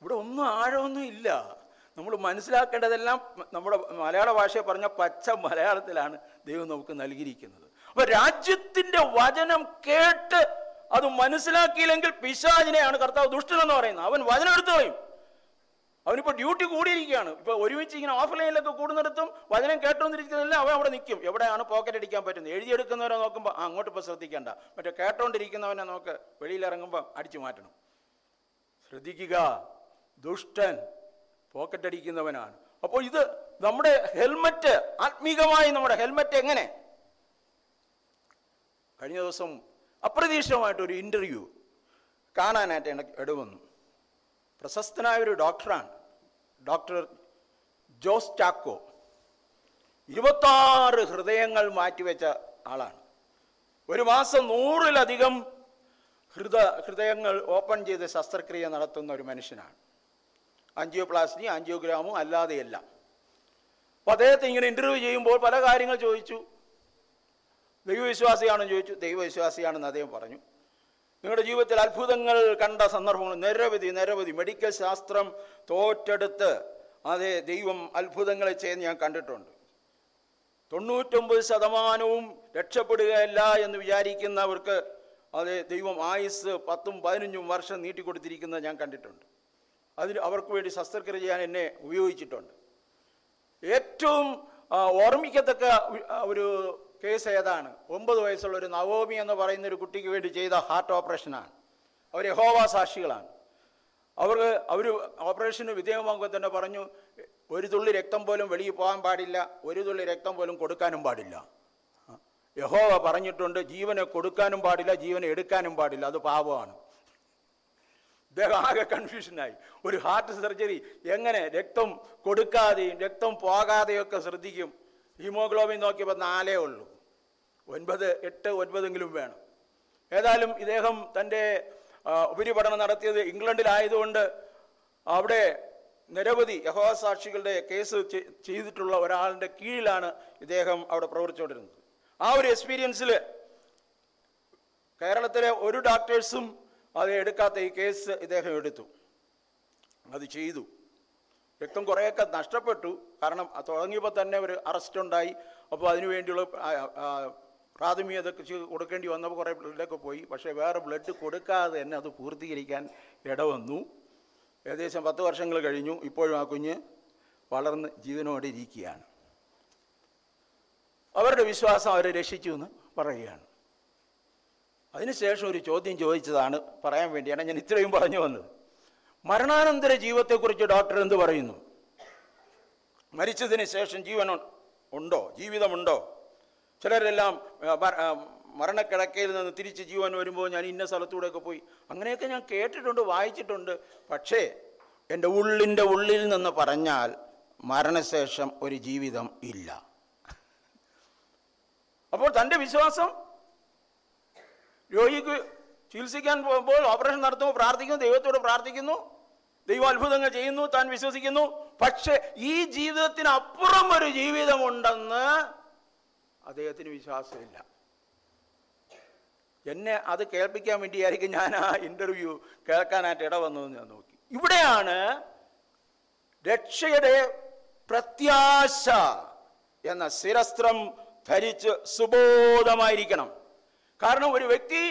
Speaker 1: ഇവിടെ ഒന്നും ആഴമൊന്നും ഇല്ല നമ്മൾ മനസ്സിലാക്കേണ്ടതെല്ലാം നമ്മുടെ മലയാള ഭാഷയെ പറഞ്ഞ പച്ച മലയാളത്തിലാണ് ദൈവം നമുക്ക് നൽകിയിരിക്കുന്നത് അപ്പോൾ രാജ്യത്തിന്റെ വചനം കേട്ട് അത് മനസ്സിലാക്കിയില്ലെങ്കിൽ പിശാചിനെയാണ് കർത്താവ് ദുഷ്ടനെന്ന് പറയുന്നത് അവൻ വചനം എടുത്തു കളയും അവനിപ്പോൾ ഡ്യൂട്ടി കൂടിയിരിക്കുകയാണ് ഇപ്പൊ ഒരുമിച്ച് ഇങ്ങനെ ഓഫ്ലൈനിലൊക്കെ കൂടുന്നിടത്തും വചനം കേട്ടോണ്ടിരിക്കുന്നതെല്ലാം അവൻ അവിടെ നിൽക്കും എവിടെയാണ് പോക്കറ്റ് അടിക്കാൻ പറ്റുന്നത് എഴുതിയെടുക്കുന്നവരെ നോക്കുമ്പോൾ ആ അങ്ങോട്ട് ഇപ്പോൾ ശ്രദ്ധിക്കേണ്ട മറ്റേ കേട്ടോണ്ടിരിക്കുന്നവനെ നോക്ക് വെളിയിലിറങ്ങുമ്പോൾ അടിച്ചു മാറ്റണം ശ്രദ്ധിക്കുക ദുഷ്ടൻ പോക്കറ്റ് അടിക്കുന്നവനാണ് അപ്പോൾ ഇത് നമ്മുടെ ഹെൽമറ്റ് ആത്മീകമായി നമ്മുടെ ഹെൽമറ്റ് എങ്ങനെ കഴിഞ്ഞ ദിവസം അപ്രതീക്ഷിതമായിട്ടൊരു ഇൻ്റർവ്യൂ കാണാനായിട്ട് എനിക്ക് ഇടവന്നു പ്രശസ്തനായ ഒരു ഡോക്ടറാണ് ഡോക്ടർ ജോസ് ചാക്കോ ഇരുപത്താറ് ഹൃദയങ്ങൾ മാറ്റിവെച്ച ആളാണ് ഒരു മാസം നൂറിലധികം ഹൃദ ഹൃദയങ്ങൾ ഓപ്പൺ ചെയ്ത് ശസ്ത്രക്രിയ നടത്തുന്ന ഒരു മനുഷ്യനാണ് ആൻജിയോപ്ലാസ്റ്റി ആൻജിയോഗ്രാമും അല്ലാതെയല്ല അപ്പോൾ അദ്ദേഹത്തെ ഇങ്ങനെ ഇൻ്റർവ്യൂ ചെയ്യുമ്പോൾ പല കാര്യങ്ങൾ ചോദിച്ചു ദൈവവിശ്വാസിയാണെന്ന് ചോദിച്ചു ദൈവവിശ്വാസിയാണെന്ന് അദ്ദേഹം പറഞ്ഞു നിങ്ങളുടെ ജീവിതത്തിൽ അത്ഭുതങ്ങൾ കണ്ട സന്ദർഭങ്ങൾ നിരവധി നിരവധി മെഡിക്കൽ ശാസ്ത്രം തോറ്റെടുത്ത് അതെ ദൈവം അത്ഭുതങ്ങളെ ചെയ്യുന്ന ഞാൻ കണ്ടിട്ടുണ്ട് തൊണ്ണൂറ്റൊമ്പത് ശതമാനവും രക്ഷപ്പെടുകയല്ല എന്ന് വിചാരിക്കുന്നവർക്ക് അതെ ദൈവം ആയുസ് പത്തും പതിനഞ്ചും വർഷം നീട്ടിക്കൊടുത്തിരിക്കുന്നത് ഞാൻ കണ്ടിട്ടുണ്ട് അതിൽ അവർക്ക് വേണ്ടി ശസ്ത്രക്രിയ ചെയ്യാൻ എന്നെ ഉപയോഗിച്ചിട്ടുണ്ട് ഏറ്റവും ഓർമ്മിക്കത്തക്ക ഒരു കേസ് ഏതാണ് ഒമ്പത് വയസ്സുള്ള ഒരു നവോമി എന്ന് പറയുന്ന ഒരു കുട്ടിക്ക് വേണ്ടി ചെയ്ത ഹാർട്ട് ഓപ്പറേഷനാണ് അവർ യഹോവ സാക്ഷികളാണ് അവർ അവർ ഓപ്പറേഷന് വിധേയമാകുമ്പോൾ തന്നെ പറഞ്ഞു ഒരു തുള്ളി രക്തം പോലും വെളിയിൽ പോകാൻ പാടില്ല ഒരു തുള്ളി രക്തം പോലും കൊടുക്കാനും പാടില്ല യഹോവ പറഞ്ഞിട്ടുണ്ട് ജീവനെ കൊടുക്കാനും പാടില്ല ജീവനെ എടുക്കാനും പാടില്ല അത് പാപമാണ് ഇദ്ദേഹം ആകെ കൺഫ്യൂഷനായി ഒരു ഹാർട്ട് സർജറി എങ്ങനെ രക്തം കൊടുക്കാതെയും രക്തം പോകാതെയൊക്കെ ശ്രദ്ധിക്കും ഹീമോഗ്ലോബിൻ നോക്കിയപ്പോൾ നാലേ ഉള്ളൂ ഒൻപത് എട്ട് ഒൻപതെങ്കിലും വേണം ഏതായാലും ഇദ്ദേഹം തൻ്റെ ഉപരിപഠനം നടത്തിയത് ഇംഗ്ലണ്ടിലായതുകൊണ്ട് അവിടെ നിരവധി യഹോസാക്ഷികളുടെ കേസ് ചെയ്തിട്ടുള്ള ഒരാളിൻ്റെ കീഴിലാണ് ഇദ്ദേഹം അവിടെ പ്രവർത്തിച്ചുകൊണ്ടിരുന്നത് ആ ഒരു എക്സ്പീരിയൻസിൽ കേരളത്തിലെ ഒരു ഡോക്ടേഴ്സും അത് എടുക്കാത്ത ഈ കേസ് ഇദ്ദേഹം എടുത്തു അത് ചെയ്തു രക്തം കുറേയൊക്കെ നഷ്ടപ്പെട്ടു കാരണം തുടങ്ങിയപ്പോൾ തന്നെ ഒരു അറസ്റ്റ് ഉണ്ടായി അപ്പോൾ അതിനുവേണ്ടിയുള്ള പ്രാഥമികത കൊടുക്കേണ്ടി വന്നപ്പോൾ കുറേ ബ്ലഡൊക്കെ പോയി പക്ഷേ വേറെ ബ്ലഡ് കൊടുക്കാതെ തന്നെ അത് പൂർത്തീകരിക്കാൻ ഇടവന്നു ഏകദേശം പത്ത് വർഷങ്ങൾ കഴിഞ്ഞു ഇപ്പോഴും ആ കുഞ്ഞ് വളർന്ന് ജീവനോടെ ഇരിക്കുകയാണ് അവരുടെ വിശ്വാസം അവരെ രക്ഷിച്ചു എന്ന് പറയുകയാണ് അതിനുശേഷം ഒരു ചോദ്യം ചോദിച്ചതാണ് പറയാൻ വേണ്ടിയാണ് ഞാൻ ഇത്രയും പറഞ്ഞു വന്നത് മരണാനന്തര ജീവിതത്തെക്കുറിച്ച് ഡോക്ടർ എന്ത് പറയുന്നു മരിച്ചതിന് ശേഷം ജീവൻ ഉണ്ടോ ജീവിതമുണ്ടോ ചിലരെല്ലാം മരണക്കിടക്കയിൽ നിന്ന് തിരിച്ച് ജീവൻ വരുമ്പോൾ ഞാൻ ഇന്ന സ്ഥലത്തൂടെയൊക്കെ പോയി അങ്ങനെയൊക്കെ ഞാൻ കേട്ടിട്ടുണ്ട് വായിച്ചിട്ടുണ്ട് പക്ഷേ എൻ്റെ ഉള്ളിൻ്റെ ഉള്ളിൽ നിന്ന് പറഞ്ഞാൽ മരണശേഷം ഒരു ജീവിതം ഇല്ല അപ്പോൾ തൻ്റെ വിശ്വാസം രോഗിക്ക് ചികിത്സിക്കാൻ പോകുമ്പോൾ ഓപ്പറേഷൻ നടത്തുമ്പോൾ പ്രാർത്ഥിക്കുന്നു ദൈവത്തോട് പ്രാർത്ഥിക്കുന്നു ദൈവം അത്ഭുതങ്ങൾ ചെയ്യുന്നു താൻ വിശ്വസിക്കുന്നു പക്ഷെ ഈ അപ്പുറം ഒരു ജീവിതമുണ്ടെന്ന് അദ്ദേഹത്തിന് വിശ്വാസമില്ല എന്നെ അത് കേൾപ്പിക്കാൻ വേണ്ടിയായിരിക്കും ഞാൻ ആ ഇന്റർവ്യൂ കേൾക്കാനായിട്ട് ഇടവന്നതെന്ന് ഞാൻ നോക്കി ഇവിടെയാണ് രക്ഷയുടെ പ്രത്യാശ എന്ന ശിരസ്ത്രം ധരിച്ച് സുബോധമായിരിക്കണം കാരണം ഒരു വ്യക്തി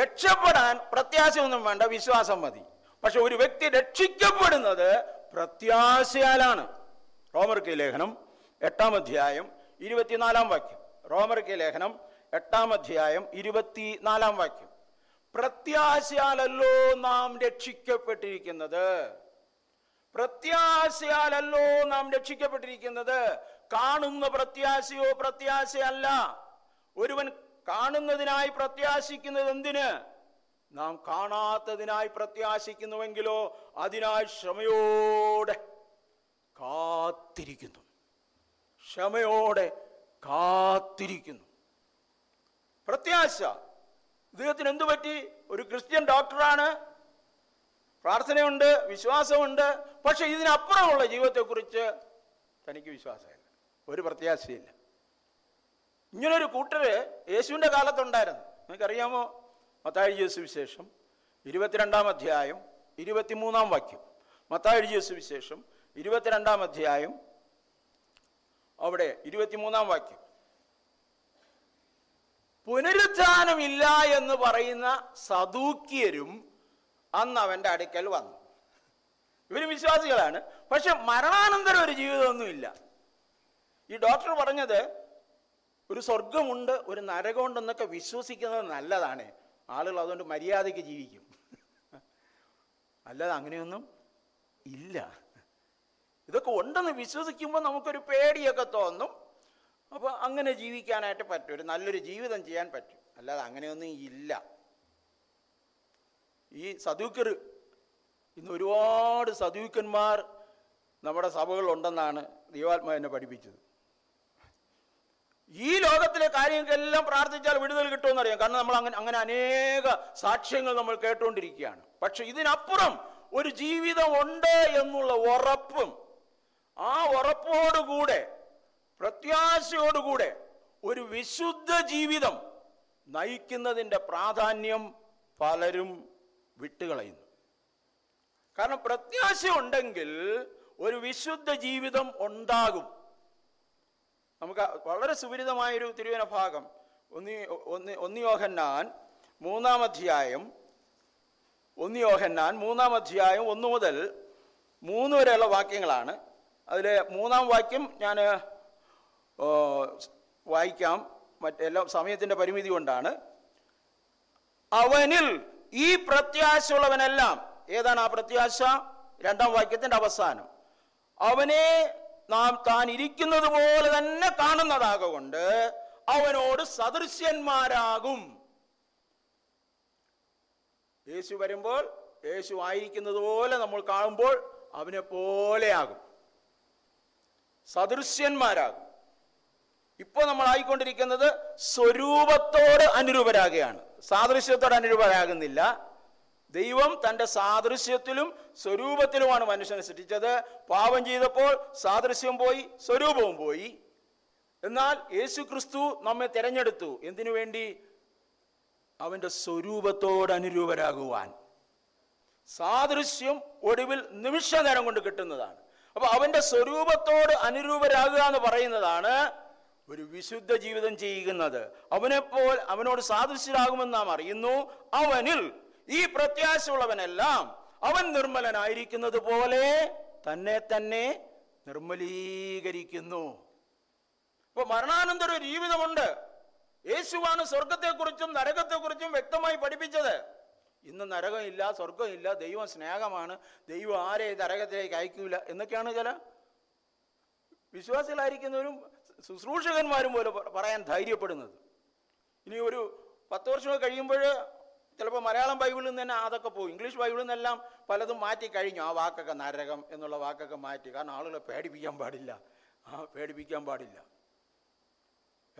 Speaker 1: രക്ഷപ്പെടാൻ പ്രത്യാശയൊന്നും വേണ്ട വിശ്വാസം മതി പക്ഷെ ഒരു വ്യക്തി രക്ഷിക്കപ്പെടുന്നത് പ്രത്യാശയാലാണ് റോമർക്ക് ലേഖനം എട്ടാം അധ്യായം ഇരുപത്തിനാലാം വാക്യം റോമർക്ക് ലേഖനം എട്ടാം അധ്യായം ഇരുപത്തിനാലാം വാക്യം പ്രത്യാശയാലല്ലോ നാം രക്ഷിക്കപ്പെട്ടിരിക്കുന്നത് പ്രത്യാശയാലല്ലോ നാം രക്ഷിക്കപ്പെട്ടിരിക്കുന്നത് കാണുന്ന പ്രത്യാശയോ പ്രത്യാശയല്ല ഒരുവൻ കാണുന്നതിനായി പ്രത്യാശിക്കുന്നത് എന്തിന് നാം കാണാത്തതിനായി പ്രത്യാശിക്കുന്നുവെങ്കിലോ അതിനായി ക്ഷമയോടെ കാത്തിരിക്കുന്നു ക്ഷമയോടെ കാത്തിരിക്കുന്നു പ്രത്യാശ ഇദ്ദേഹത്തിന് എന്തു പറ്റി ഒരു ക്രിസ്ത്യൻ ഡോക്ടറാണ് പ്രാർത്ഥനയുണ്ട് വിശ്വാസമുണ്ട് പക്ഷെ ഇതിനപ്പുറമുള്ള ജീവിതത്തെക്കുറിച്ച് തനിക്ക് വിശ്വാസമില്ല ഒരു പ്രത്യാശയില്ല ഇങ്ങനൊരു കൂട്ടര് യേശുവിൻ്റെ കാലത്തുണ്ടായിരുന്നു നിങ്ങൾക്കറിയാമോ മത്തായി ജിയ സുവിശേഷം ഇരുപത്തിരണ്ടാം അധ്യായം ഇരുപത്തിമൂന്നാം വാക്യം മത്തായി ജിയ സുവിശേഷം ഇരുപത്തിരണ്ടാം അധ്യായം അവിടെ ഇരുപത്തിമൂന്നാം വാക്യം പുനരുത്ഥാനമില്ല എന്ന് പറയുന്ന സദൂക്യരും അന്ന് അവൻ്റെ അടുക്കൽ വന്നു ഇവർ വിശ്വാസികളാണ് പക്ഷെ മരണാനന്തരം ഒരു ജീവിതമൊന്നുമില്ല ഈ ഡോക്ടർ പറഞ്ഞത് ഒരു സ്വർഗമുണ്ട് ഒരു നരകമുണ്ടെന്നൊക്കെ വിശ്വസിക്കുന്നത് നല്ലതാണ് ആളുകൾ അതുകൊണ്ട് മര്യാദയ്ക്ക് ജീവിക്കും അല്ലാതെ അങ്ങനെയൊന്നും ഇല്ല ഇതൊക്കെ ഉണ്ടെന്ന് വിശ്വസിക്കുമ്പോൾ നമുക്കൊരു പേടിയൊക്കെ തോന്നും അപ്പോൾ അങ്ങനെ ജീവിക്കാനായിട്ട് പറ്റും ഒരു നല്ലൊരു ജീവിതം ചെയ്യാൻ പറ്റും അല്ലാതെ അങ്ങനെയൊന്നും ഇല്ല ഈ സദൂക്കർ ഇന്ന് ഒരുപാട് സദൂക്കന്മാർ നമ്മുടെ സഭകളുണ്ടെന്നാണ് ദൈവാത്മാവിനെ പഠിപ്പിച്ചത് ലോകത്തിലെ കാര്യങ്ങളെല്ലാം പ്രാർത്ഥിച്ചാൽ വിടുതൽ കിട്ടുമെന്നറിയാം കാരണം നമ്മൾ അങ്ങനെ അങ്ങനെ അനേക സാക്ഷ്യങ്ങൾ നമ്മൾ കേട്ടുകൊണ്ടിരിക്കുകയാണ് പക്ഷെ ഇതിനപ്പുറം ഒരു ജീവിതം ഉണ്ട് എന്നുള്ള ഉറപ്പും ആ ഉറപ്പോടുകൂടെ പ്രത്യാശയോടുകൂടെ ഒരു വിശുദ്ധ ജീവിതം നയിക്കുന്നതിൻ്റെ പ്രാധാന്യം പലരും വിട്ടുകളയുന്നു കാരണം പ്രത്യാശ ഉണ്ടെങ്കിൽ ഒരു വിശുദ്ധ ജീവിതം ഉണ്ടാകും നമുക്ക് വളരെ സുപരിതമായൊരു തിരുവന ഭാഗം ഒന്നി ഒന്ന് ഒന്നിയോഹന്നാൻ മൂന്നാം അധ്യായം ഒന്നിയോഹന്നാൻ മൂന്നാം അധ്യായം ഒന്നു മുതൽ മൂന്ന് വരെയുള്ള വാക്യങ്ങളാണ് അതിൽ മൂന്നാം വാക്യം ഞാൻ വായിക്കാം മറ്റെല്ലാം സമയത്തിൻ്റെ പരിമിതി കൊണ്ടാണ് അവനിൽ ഈ പ്രത്യാശ ഉള്ളവനെല്ലാം ഏതാണ് ആ പ്രത്യാശ രണ്ടാം വാക്യത്തിൻ്റെ അവസാനം അവനെ നാം താൻ ഇരിക്കുന്നത് പോലെ തന്നെ കാണുന്നതാകൊണ്ട് അവനോട് സദൃശ്യന്മാരാകും യേശു വരുമ്പോൾ യേശു ആയിരിക്കുന്നത് പോലെ നമ്മൾ കാണുമ്പോൾ അവനെ പോലെയാകും സദൃശ്യന്മാരാകും ഇപ്പോൾ നമ്മൾ ആയിക്കൊണ്ടിരിക്കുന്നത് സ്വരൂപത്തോട് അനുരൂപരാകുകയാണ് സാദൃശ്യത്തോട് അനുരൂപരാകുന്നില്ല ദൈവം തൻ്റെ സാദൃശ്യത്തിലും സ്വരൂപത്തിലുമാണ് മനുഷ്യനെ സൃഷ്ടിച്ചത് പാപം ചെയ്തപ്പോൾ സാദൃശ്യം പോയി സ്വരൂപവും പോയി എന്നാൽ യേശു ക്രിസ്തു നമ്മെ തിരഞ്ഞെടുത്തു എന്തിനു വേണ്ടി അവൻ്റെ സ്വരൂപത്തോടനുരൂപരാകുവാൻ സാദൃശ്യം ഒടുവിൽ നിമിഷ നേരം കൊണ്ട് കിട്ടുന്നതാണ് അപ്പോൾ അവൻ്റെ സ്വരൂപത്തോട് അനുരൂപരാകുക എന്ന് പറയുന്നതാണ് ഒരു വിശുദ്ധ ജീവിതം ചെയ്യുന്നത് അവനെപ്പോൾ അവനോട് സാദൃശ്യരാകുമെന്ന് നാം അറിയുന്നു അവനിൽ ഈ പ്രത്യാശ ഉള്ളവനെല്ലാം അവൻ നിർമ്മലനായിരിക്കുന്നത് പോലെ തന്നെ തന്നെ നിർമ്മലീകരിക്കുന്നു ഇപ്പൊ മരണാനന്തര ജീവിതമുണ്ട് യേശുവാണ് സ്വർഗത്തെക്കുറിച്ചും നരകത്തെക്കുറിച്ചും വ്യക്തമായി പഠിപ്പിച്ചത് ഇന്ന് നരകമില്ല സ്വർഗമില്ല ദൈവം സ്നേഹമാണ് ദൈവം ആരെ നരകത്തിലേക്ക് അയക്കൂല എന്നൊക്കെയാണ് ചില വിശ്വാസികളായിരിക്കുന്നവരും ശുശ്രൂഷകന്മാരും പോലെ പറയാൻ ധൈര്യപ്പെടുന്നത് ഇനി ഒരു പത്ത് വർഷം കഴിയുമ്പോൾ ചിലപ്പോൾ മലയാളം ബൈബിളിൽ നിന്ന് തന്നെ അതൊക്കെ പോകും ഇംഗ്ലീഷ് ബൈബിളിൽ നിന്നെല്ലാം പലതും മാറ്റി കഴിഞ്ഞു ആ വാക്കൊക്കെ നരകം എന്നുള്ള വാക്കൊക്കെ മാറ്റി കാരണം ആളുകളെ പേടിപ്പിക്കാൻ പാടില്ല ആ പേടിപ്പിക്കാൻ പാടില്ല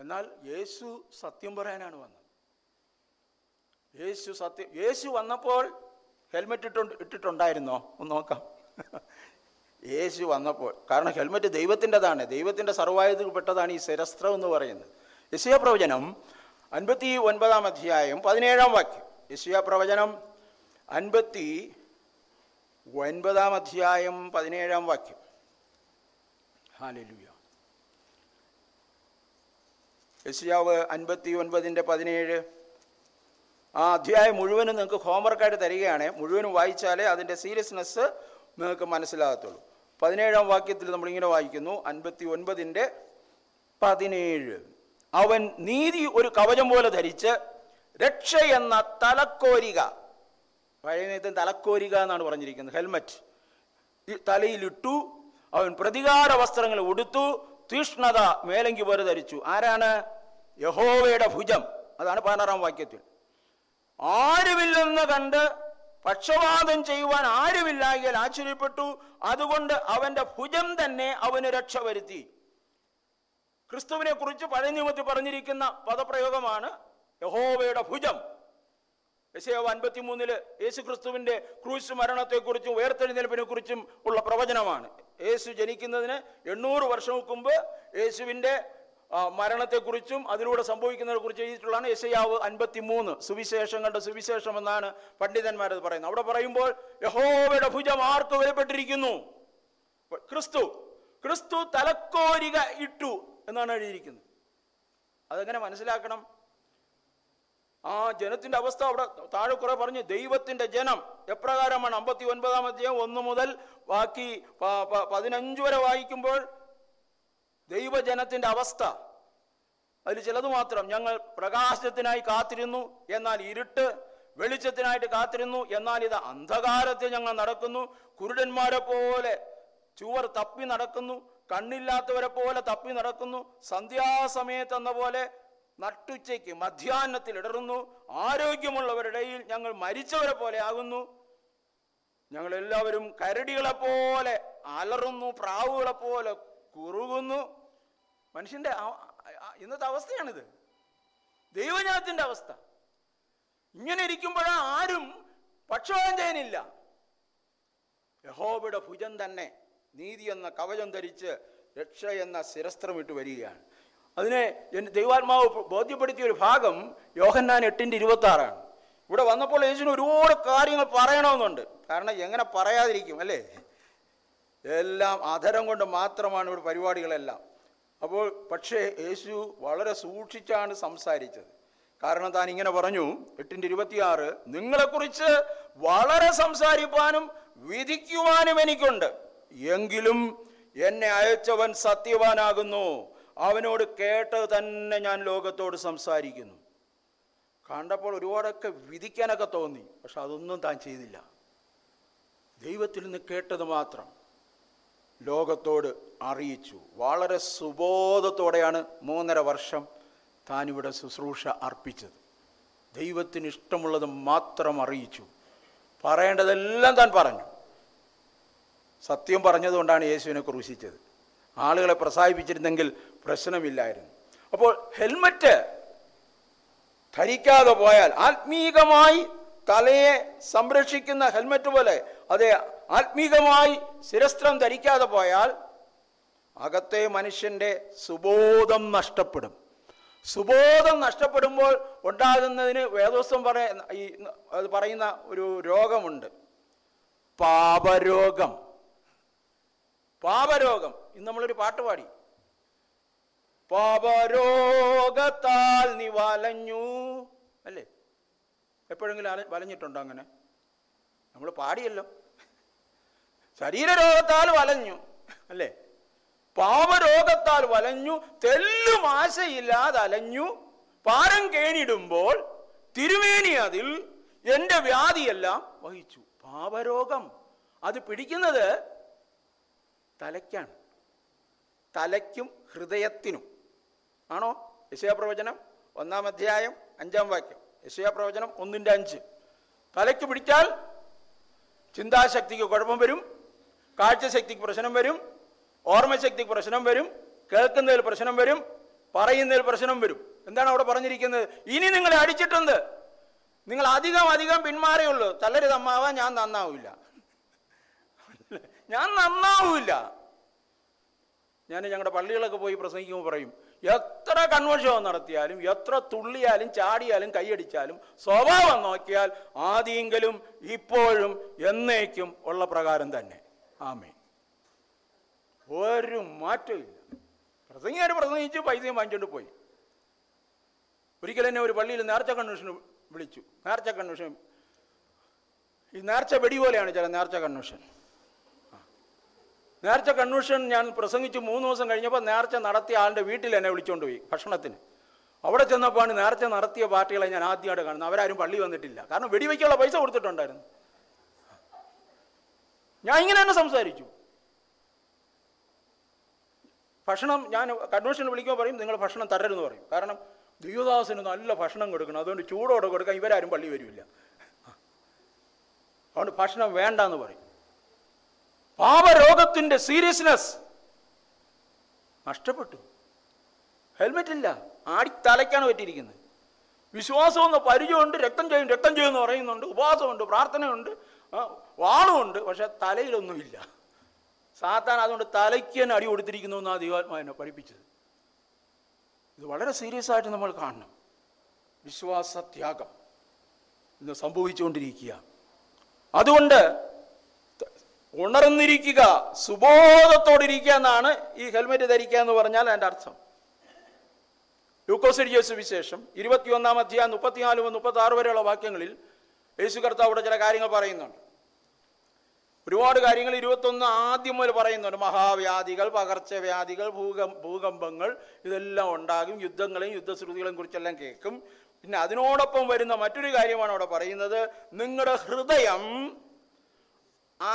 Speaker 1: എന്നാൽ യേശു സത്യം പറയാനാണ് വന്നത് യേശു സത്യം യേശു വന്നപ്പോൾ ഹെൽമെറ്റ് ഇട്ടുണ്ട് ഇട്ടിട്ടുണ്ടായിരുന്നോ ഒന്ന് നോക്കാം യേശു വന്നപ്പോൾ കാരണം ഹെൽമെറ്റ് ദൈവത്തിൻ്റെതാണ് ദൈവത്തിൻ്റെ സർവായുധത്തിൽ പെട്ടതാണ് ഈ ശരസ്ത്രം എന്ന് പറയുന്നത് യശയ പ്രവചനം അൻപത്തി ഒൻപതാം അധ്യായം പതിനേഴാം വാക്യം യശിയ പ്രവചനം അൻപത്തി ഒൻപതാം അധ്യായം പതിനേഴാം വാക്യം ഹാലലുയ യശിയാവ് അൻപത്തി ഒൻപതിൻ്റെ പതിനേഴ് ആ അധ്യായം മുഴുവനും നിങ്ങൾക്ക് ഹോംവർക്കായിട്ട് തരികയാണ് മുഴുവനും വായിച്ചാലേ അതിൻ്റെ സീരിയസ്നെസ് നിങ്ങൾക്ക് മനസ്സിലാകത്തുള്ളൂ പതിനേഴാം വാക്യത്തിൽ നമ്മളിങ്ങനെ വായിക്കുന്നു അൻപത്തി ഒൻപതിൻ്റെ പതിനേഴ് അവൻ നീതി ഒരു കവചം പോലെ ധരിച്ച് രക്ഷ എന്ന തലക്കോരിക പഴയ നേതം തലക്കോരിക എന്നാണ് പറഞ്ഞിരിക്കുന്നത് ഹെൽമറ്റ് തലയിലിട്ടു അവൻ പ്രതികാര വസ്ത്രങ്ങൾ ഉടുത്തു തീഷ്ണത മേലങ്കി പോലെ ധരിച്ചു ആരാണ് യഹോവയുടെ ഭുജം അതാണ് പതിനാറാം വാക്യത്തിൽ ആരുമില്ലെന്ന് കണ്ട് പക്ഷപാതം ചെയ്യുവാൻ ആരുമില്ലായെങ്കിൽ ആശ്ചര്യപ്പെട്ടു അതുകൊണ്ട് അവന്റെ ഭുജം തന്നെ അവന് രക്ഷ വരുത്തി ക്രിസ്തുവിനെ കുറിച്ച് പഴയ നിയമത്തിൽ പറഞ്ഞിരിക്കുന്ന പദപ്രയോഗമാണ് യഹോവയുടെ ഭുജം അൻപത്തി മൂന്നില് യേശു ക്രിസ്തുവിൻ്റെ ക്രൂശ് മരണത്തെക്കുറിച്ചും ഉയർത്തെഴുന്നേൽപ്പിനെ കുറിച്ചും ഉള്ള പ്രവചനമാണ് യേശു ജനിക്കുന്നതിന് എണ്ണൂറ് വർഷങ്ങൾക്ക് മുമ്പ് യേശുവിൻ്റെ മരണത്തെക്കുറിച്ചും അതിലൂടെ കുറിച്ച് എഴുതിയിട്ടുള്ളതാണ് യശയാവ് മൂന്ന് സുവിശേഷങ്ങളുടെ സുവിശേഷം എന്നാണ് പണ്ഡിതന്മാരത് പറയുന്നത് അവിടെ പറയുമ്പോൾ യഹോവയുടെ ഭുജം ആർക്ക് വിലപ്പെട്ടിരിക്കുന്നു ക്രിസ്തു ക്രിസ്തു തലക്കോരിക ഇട്ടു എന്നാണ് എഴുതിയിരിക്കുന്നത് അതെങ്ങനെ മനസ്സിലാക്കണം ആ ജനത്തിന്റെ അവസ്ഥ അവിടെ താഴെ കുറെ പറഞ്ഞു ദൈവത്തിന്റെ ജനം എപ്രകാരമാണ് അമ്പത്തി ഒൻപതാം അധ്യായം ഒന്ന് മുതൽ ബാക്കി പതിനഞ്ച് വരെ വായിക്കുമ്പോൾ ദൈവജനത്തിന്റെ അവസ്ഥ അതിൽ ചിലത് മാത്രം ഞങ്ങൾ പ്രകാശത്തിനായി കാത്തിരുന്നു എന്നാൽ ഇരുട്ട് വെളിച്ചത്തിനായിട്ട് കാത്തിരുന്നു എന്നാൽ ഇത് അന്ധകാരത്തിൽ ഞങ്ങൾ നടക്കുന്നു കുരുടന്മാരെ പോലെ ചുവർ തപ്പി നടക്കുന്നു കണ്ണില്ലാത്തവരെ പോലെ തപ്പി നടക്കുന്നു സന്ധ്യാസമയത്ത് എന്ന പോലെ നട്ടുച്ചയ്ക്ക് മധ്യാത്തിൽ ഇടറുന്നു ആരോഗ്യമുള്ളവരുടെയിൽ ഞങ്ങൾ മരിച്ചവരെ പോലെ ആകുന്നു ഞങ്ങളെല്ലാവരും പോലെ അലറുന്നു പോലെ കുറുകുന്നു മനുഷ്യന്റെ ഇന്നത്തെ അവസ്ഥയാണിത് ദൈവജനത്തിന്റെ അവസ്ഥ ഇങ്ങനെ ഇരിക്കുമ്പോഴാ ആരും പക്ഷപാതം ചെയ്യാനില്ല യഹോബിയുടെ ഭുജം തന്നെ നീതി എന്ന കവചം ധരിച്ച് രക്ഷ എന്ന ശിരസ്ത്രമിട്ട് വരികയാണ് അതിനെ ദൈവാത്മാവ് ബോധ്യപ്പെടുത്തിയ ഒരു ഭാഗം യോഹന്നാൻ എട്ടിൻ്റെ ഇരുപത്തി ആറാണ് ഇവിടെ വന്നപ്പോൾ യേശുവിന് ഒരുപാട് കാര്യങ്ങൾ പറയണമെന്നുണ്ട് കാരണം എങ്ങനെ പറയാതിരിക്കും അല്ലേ എല്ലാം അധരം കൊണ്ട് മാത്രമാണ് ഇവിടെ പരിപാടികളെല്ലാം അപ്പോൾ പക്ഷേ യേശു വളരെ സൂക്ഷിച്ചാണ് സംസാരിച്ചത് കാരണം താൻ ഇങ്ങനെ പറഞ്ഞു എട്ടിൻ്റെ ഇരുപത്തിയാറ് നിങ്ങളെക്കുറിച്ച് വളരെ സംസാരിപ്പാനും വിധിക്കുവാനും എനിക്കുണ്ട് എങ്കിലും എന്നെ അയച്ചവൻ സത്യവാനാകുന്നു അവനോട് കേട്ടത് തന്നെ ഞാൻ ലോകത്തോട് സംസാരിക്കുന്നു കണ്ടപ്പോൾ ഒരുപാടൊക്കെ വിധിക്കാനൊക്കെ തോന്നി പക്ഷെ അതൊന്നും താൻ ചെയ്തില്ല ദൈവത്തിൽ നിന്ന് കേട്ടത് മാത്രം ലോകത്തോട് അറിയിച്ചു വളരെ സുബോധത്തോടെയാണ് മൂന്നര വർഷം താനിവിടെ ശുശ്രൂഷ അർപ്പിച്ചത് ദൈവത്തിന് ഇഷ്ടമുള്ളത് മാത്രം അറിയിച്ചു പറയേണ്ടതെല്ലാം താൻ പറഞ്ഞു സത്യം പറഞ്ഞതുകൊണ്ടാണ് യേശുവിനെ ക്രൂശിച്ചത് ആളുകളെ പ്രസാദിപ്പിച്ചിരുന്നെങ്കിൽ പ്രശ്നമില്ലായിരുന്നു അപ്പോൾ ഹെൽമറ്റ് ധരിക്കാതെ പോയാൽ ആത്മീകമായി തലയെ സംരക്ഷിക്കുന്ന ഹെൽമറ്റ് പോലെ അത് ആത്മീകമായി ശിരസ്ത്രം ധരിക്കാതെ പോയാൽ അകത്തെ മനുഷ്യൻ്റെ സുബോധം നഷ്ടപ്പെടും സുബോധം നഷ്ടപ്പെടുമ്പോൾ ഉണ്ടാകുന്നതിന് വേദോസ്വം പറയ ഈ അത് പറയുന്ന ഒരു രോഗമുണ്ട് പാപരോഗം പാപരോഗം ഇന്ന് നമ്മളൊരു പാട്ട് പാടി പാപരോഗത്താൽ നീ വലഞ്ഞു അല്ലേ എപ്പോഴെങ്കിലും വലഞ്ഞിട്ടുണ്ടോ അങ്ങനെ നമ്മൾ പാടിയല്ലോ ശരീരരോഗത്താൽ വലഞ്ഞു അല്ലേ പാപരോഗത്താൽ വലഞ്ഞു തെല്ലും ആശയില്ലാതെ അലഞ്ഞു പാരം കേണിടുമ്പോൾ തിരുവേണി അതിൽ എൻ്റെ വ്യാധിയെല്ലാം വഹിച്ചു പാപരോഗം അത് പിടിക്കുന്നത് തലയ്ക്കാണ് തലയ്ക്കും ഹൃദയത്തിനും ആണോ യശയാപ്രവചനം ഒന്നാം അധ്യായം അഞ്ചാം വാക്യം യശയാപ്രവചനം ഒന്നിൻ്റെ അഞ്ച് തലയ്ക്ക് പിടിച്ചാൽ ചിന്താശക്തിക്ക് കുഴപ്പം വരും കാഴ്ചശക്തിക്ക് പ്രശ്നം വരും ഓർമ്മശക്തിക്ക് പ്രശ്നം വരും കേൾക്കുന്നതിൽ പ്രശ്നം വരും പറയുന്നതിൽ പ്രശ്നം വരും എന്താണ് അവിടെ പറഞ്ഞിരിക്കുന്നത് ഇനി നിങ്ങളെ അടിച്ചിട്ടുണ്ട് നിങ്ങൾ അധികം അധികം പിന്മാറിയുള്ളൂ തല്ലരുത് തമ്മാവാൻ ഞാൻ നന്നാവില്ല ഞാൻ നന്നാവില്ല ഞാൻ ഞങ്ങളുടെ പള്ളികളൊക്കെ പോയി പ്രസംഗിക്കുമ്പോൾ പറയും എത്ര കൺവെൻഷൻ നടത്തിയാലും എത്ര തുള്ളിയാലും ചാടിയാലും കൈയടിച്ചാലും സ്വഭാവം നോക്കിയാൽ ആദ്യെങ്കിലും ഇപ്പോഴും എന്നേക്കും ഉള്ള പ്രകാരം തന്നെ ആമേ ഒരു മാറ്റമില്ല പ്രസംഗിയാർ പ്രസംഗിച്ച് പൈസയും വാങ്ങിച്ചുകൊണ്ട് പോയി ഒരിക്കൽ എന്നെ ഒരു പള്ളിയിൽ നേർച്ച കൺവെൻഷൻ വിളിച്ചു നേർച്ച കൺവെൻഷൻ ഈ നേർച്ച വെടി പോലെയാണ് ചില നേർച്ച കൺവെൻഷൻ നേർച്ച കൺവെൻഷൻ ഞാൻ പ്രസംഗിച്ചു മൂന്ന് ദിവസം കഴിഞ്ഞപ്പോൾ നേർച്ച നടത്തിയ ആളുടെ വീട്ടിൽ എന്നെ വിളിച്ചുകൊണ്ട് പോയി ഭക്ഷണത്തിന് അവിടെ ചെന്നപ്പോഴാണ് നേർച്ച നടത്തിയ പാർട്ടികളെ ഞാൻ ആദ്യമായിട്ട് കാണുന്നത് അവരാരും പള്ളി വന്നിട്ടില്ല കാരണം വെടിവെക്കുള്ള പൈസ കൊടുത്തിട്ടുണ്ടായിരുന്നു ഞാൻ ഇങ്ങനെ തന്നെ സംസാരിച്ചു ഭക്ഷണം ഞാൻ കൺവെൻഷൻ വിളിക്കുമ്പോൾ പറയും നിങ്ങൾ ഭക്ഷണം തരരുതെന്ന് പറയും കാരണം ദൈവദാസന് നല്ല ഭക്ഷണം കൊടുക്കണം അതുകൊണ്ട് ചൂടോടെ കൊടുക്കാൻ ഇവരാരും പള്ളി വരില്ല അതുകൊണ്ട് ഭക്ഷണം വേണ്ടെന്ന് പറയും പാപരോഗത്തിന്റെ സീരിയസ്നെസ് നഷ്ടപ്പെട്ടു ഹെൽമെറ്റ് ഇല്ല ആടി തലയ്ക്കാണ് പറ്റിയിരിക്കുന്നത് വിശ്വാസമെന്ന് പരിചയമുണ്ട് രക്തം ചെയ്യും രക്തം ചെയ്യുമെന്ന് പറയുന്നുണ്ട് ഉപവാസമുണ്ട് പ്രാർത്ഥനയുണ്ട് വാളുമുണ്ട് പക്ഷെ തലയിലൊന്നുമില്ല സാത്താൻ അതുകൊണ്ട് തലയ്ക്ക് തന്നെ അടി കൊടുത്തിരിക്കുന്നു എന്നാണ് ദൈവാത്മാവിനെ പഠിപ്പിച്ചത് ഇത് വളരെ സീരിയസ് ആയിട്ട് നമ്മൾ കാണണം വിശ്വാസത്യാഗം ഇന്ന് സംഭവിച്ചുകൊണ്ടിരിക്കുക അതുകൊണ്ട് ഉണർന്നിരിക്കുക സുബോധത്തോടിരിക്കുക എന്നാണ് ഈ ഹെൽമെറ്റ് ധരിക്കുക എന്ന് പറഞ്ഞാൽ എൻ്റെ അർത്ഥം ലൂക്കോസിഡിയ വിശേഷം ഇരുപത്തിയൊന്നാം അധ്യായം മുപ്പത്തിനാല് മുതൽ മുപ്പത്തി ആറ് വരെയുള്ള വാക്യങ്ങളിൽ യേശു കർത്താവിടെ ചില കാര്യങ്ങൾ പറയുന്നുണ്ട് ഒരുപാട് കാര്യങ്ങൾ ഇരുപത്തൊന്ന് ആദ്യം മുതൽ പറയുന്നുണ്ട് മഹാവ്യാധികൾ പകർച്ചവ്യാധികൾ ഭൂകം ഭൂകമ്പങ്ങൾ ഇതെല്ലാം ഉണ്ടാകും യുദ്ധങ്ങളെയും യുദ്ധശ്രുതികളെയും കുറിച്ചെല്ലാം കേൾക്കും പിന്നെ അതിനോടൊപ്പം വരുന്ന മറ്റൊരു കാര്യമാണ് അവിടെ പറയുന്നത് നിങ്ങളുടെ ഹൃദയം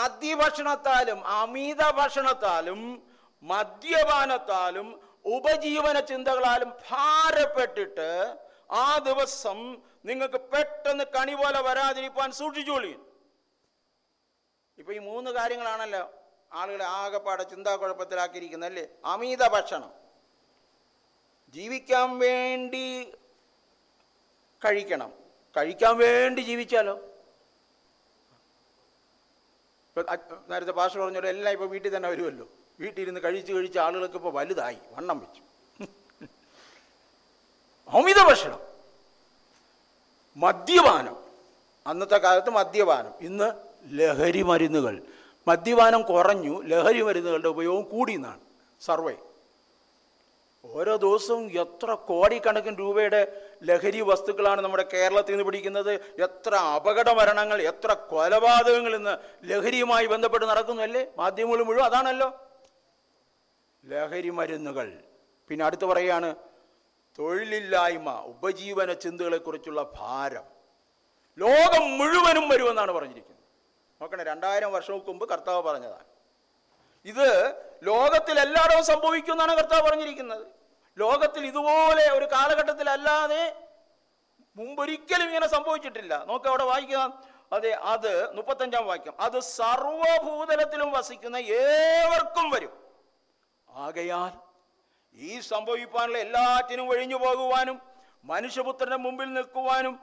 Speaker 1: അതിഭക്ഷണത്താലും അമിത ഭക്ഷണത്താലും മദ്യപാനത്താലും ഉപജീവന ചിന്തകളാലും ഭാരപ്പെട്ടിട്ട് ആ ദിവസം നിങ്ങൾക്ക് പെട്ടെന്ന് കണി പോലെ വരാതിരിക്കാൻ സൂക്ഷിച്ചോളി ഇപ്പൊ ഈ മൂന്ന് കാര്യങ്ങളാണല്ലോ ആളുകളെ ആകെപ്പാടെ ചിന്താക്കുഴപ്പത്തിലാക്കിയിരിക്കുന്നത് അല്ലേ അമിത ഭക്ഷണം ജീവിക്കാൻ വേണ്ടി കഴിക്കണം കഴിക്കാൻ വേണ്ടി ജീവിച്ചാലോ ഇപ്പം നേരത്തെ പാഷ പറഞ്ഞോളൂ എല്ലാം ഇപ്പോൾ വീട്ടിൽ തന്നെ വരുമല്ലോ വീട്ടിലിരുന്ന് കഴിച്ച് കഴിച്ച് ആളുകൾക്ക് ഇപ്പോൾ വലുതായി വണ്ണം വെച്ചു അമിത ഭക്ഷണം മദ്യപാനം അന്നത്തെ കാലത്ത് മദ്യപാനം ഇന്ന് ലഹരി മരുന്നുകൾ മദ്യപാനം കുറഞ്ഞു ലഹരി മരുന്നുകളുടെ ഉപയോഗം കൂടി എന്നാണ് സർവേ ഓരോ ദിവസവും എത്ര കോടിക്കണക്കിന് രൂപയുടെ ലഹരി വസ്തുക്കളാണ് നമ്മുടെ കേരളത്തിൽ നിന്ന് പിടിക്കുന്നത് എത്ര അപകട മരണങ്ങൾ എത്ര കൊലപാതകങ്ങൾ ഇന്ന് ലഹരിയുമായി ബന്ധപ്പെട്ട് നടക്കുന്നു അല്ലേ മാധ്യമങ്ങൾ മുഴുവൻ അതാണല്ലോ ലഹരി മരുന്നുകൾ പിന്നെ അടുത്ത് പറയുകയാണ് തൊഴിലില്ലായ്മ ഉപജീവന ചിന്തകളെക്കുറിച്ചുള്ള ഭാരം ലോകം മുഴുവനും വരുമെന്നാണ് പറഞ്ഞിരിക്കുന്നത് നോക്കണേ രണ്ടായിരം വർഷങ്ങൾക്ക് മുമ്പ് കർത്താവ് പറഞ്ഞതാണ് ഇത് ലോകത്തിൽ എല്ലായിടവും എന്നാണ് കർത്താവ് പറഞ്ഞിരിക്കുന്നത് ലോകത്തിൽ ഇതുപോലെ ഒരു കാലഘട്ടത്തിലല്ലാതെ മുമ്പൊരിക്കലും ഇങ്ങനെ സംഭവിച്ചിട്ടില്ല നോക്ക് അവിടെ വായിക്കുക അതെ അത് മുപ്പത്തഞ്ചാം വാക്യം അത് സർവഭൂതലത്തിലും വസിക്കുന്ന ഏവർക്കും വരും ആകയാൽ ഈ സംഭവിക്കാനുള്ള എല്ലാറ്റിനും ഒഴിഞ്ഞു പോകുവാനും മനുഷ്യപുത്രന്റെ മുമ്പിൽ നിൽക്കുവാനും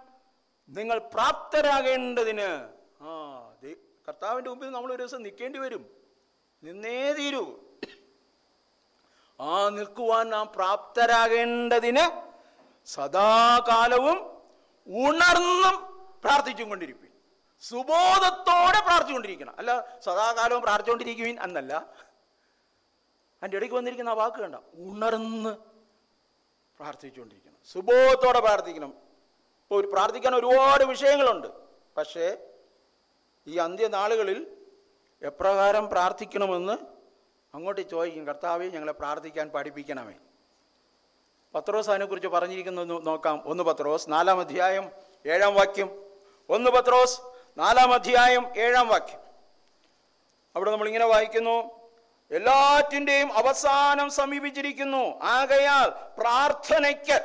Speaker 1: നിങ്ങൾ പ്രാപ്തരാകേണ്ടതിന് ആ കർത്താവിന്റെ മുമ്പിൽ നമ്മൾ ഒരു ദിവസം നിൽക്കേണ്ടി വരും നിന്നേ തീരൂ ആ നിൽക്കുവാൻ നാം പ്രാപ്തരാകേണ്ടതിന് സദാകാലവും ഉണർന്നും പ്രാർത്ഥിച്ചും കൊണ്ടിരിക്കും സുബോധത്തോടെ പ്രാർത്ഥിച്ചുകൊണ്ടിരിക്കണം അല്ല സദാകാലവും പ്രാർത്ഥിച്ചുകൊണ്ടിരിക്കുവിൻ എന്നല്ല അതിൻ്റെ ഇടയ്ക്ക് വന്നിരിക്കുന്ന ആ വാക്ക് കണ്ട ഉണർന്ന് പ്രാർത്ഥിച്ചുകൊണ്ടിരിക്കണം സുബോധത്തോടെ പ്രാർത്ഥിക്കണം ഇപ്പോൾ പ്രാർത്ഥിക്കാൻ ഒരുപാട് വിഷയങ്ങളുണ്ട് പക്ഷേ ഈ അന്ത്യനാളുകളിൽ എപ്രകാരം പ്രാർത്ഥിക്കണമെന്ന് അങ്ങോട്ട് ചോദിക്കും കർത്താവെ ഞങ്ങളെ പ്രാർത്ഥിക്കാൻ പഠിപ്പിക്കണമേ പത്രോസ് അതിനെക്കുറിച്ച് പറഞ്ഞിരിക്കുന്നത് നോക്കാം ഒന്ന് പത്രോസ് നാലാം അധ്യായം ഏഴാം വാക്യം ഒന്ന് പത്രോസ് നാലാം അധ്യായം ഏഴാം വാക്യം അവിടെ നമ്മളിങ്ങനെ വായിക്കുന്നു എല്ലാറ്റിൻ്റെയും അവസാനം സമീപിച്ചിരിക്കുന്നു ആകയാൽ പ്രാർത്ഥനയ്ക്ക്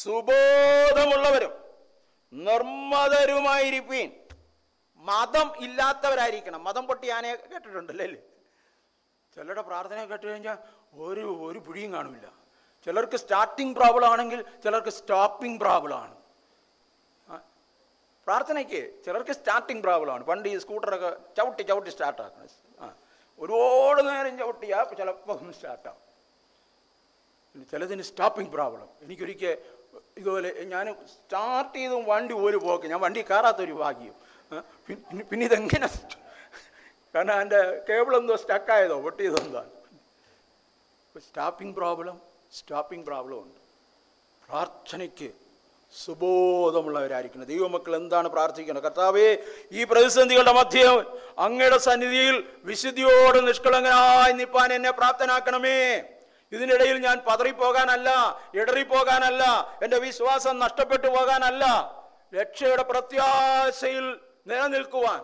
Speaker 1: സുബോധമുള്ളവരും നിർമ്മതരുമായിരിക്കും മതം ഇല്ലാത്തവരായിരിക്കണം മതം പൊട്ടി ആനയെ കേട്ടിട്ടുണ്ടല്ലേ ചിലരുടെ പ്രാർത്ഥന കേട്ട് കഴിഞ്ഞാൽ ഒരു ഒരു പിടിയും കാണില്ല ചിലർക്ക് സ്റ്റാർട്ടിങ് പ്രോബ്ലം ആണെങ്കിൽ ചിലർക്ക് സ്റ്റോപ്പിംഗ് പ്രോബ്ലം ആണ് പ്രാർത്ഥനയ്ക്ക് ചിലർക്ക് സ്റ്റാർട്ടിങ് ആണ് പണ്ട് ഈ സ്കൂട്ടറൊക്കെ ചവിട്ടി ചവിട്ടി ആക്കണം ആ ഒരുപാട് നേരം ചവിട്ടിയാൽ ചിലപ്പം സ്റ്റാർട്ടാവും ചിലതിന് സ്റ്റോപ്പിംഗ് പ്രോബ്ലം എനിക്കൊരിക്കൽ ഇതുപോലെ ഞാൻ സ്റ്റാർട്ട് ചെയ്തും വണ്ടി ഒരു പോക്ക് ഞാൻ വണ്ടി കയറാത്തൊരു ഭാഗ്യം പിന്നെ ഇതെങ്ങനെ കാരണം അതിൻ്റെ കേബിളെന്തോ സ്റ്റക്കായതോ പൊട്ടിയതെന്താ സ്റ്റാപ്പിംഗ് പ്രോബ്ലം സ്റ്റാപ്പിംഗ് പ്രോബ്ലം ഉണ്ട് പ്രാർത്ഥനയ്ക്ക് സുബോധമുള്ളവരായിരിക്കണം ദൈവമക്കൾ എന്താണ് പ്രാർത്ഥിക്കുന്നത് കർത്താവേ ഈ പ്രതിസന്ധികളുടെ മധ്യം അങ്ങയുടെ സന്നിധിയിൽ വിശുദ്ധിയോട് നിഷ്കളങ്കനായി നിപ്പാൻ എന്നെ പ്രാപ്തനാക്കണമേ ഇതിനിടയിൽ ഞാൻ പതറിപ്പോകാനല്ല ഇടറിപ്പോകാനല്ല എൻ്റെ വിശ്വാസം നഷ്ടപ്പെട്ടു പോകാനല്ല രക്ഷയുടെ പ്രത്യാശയിൽ നിലനിൽക്കുവാൻ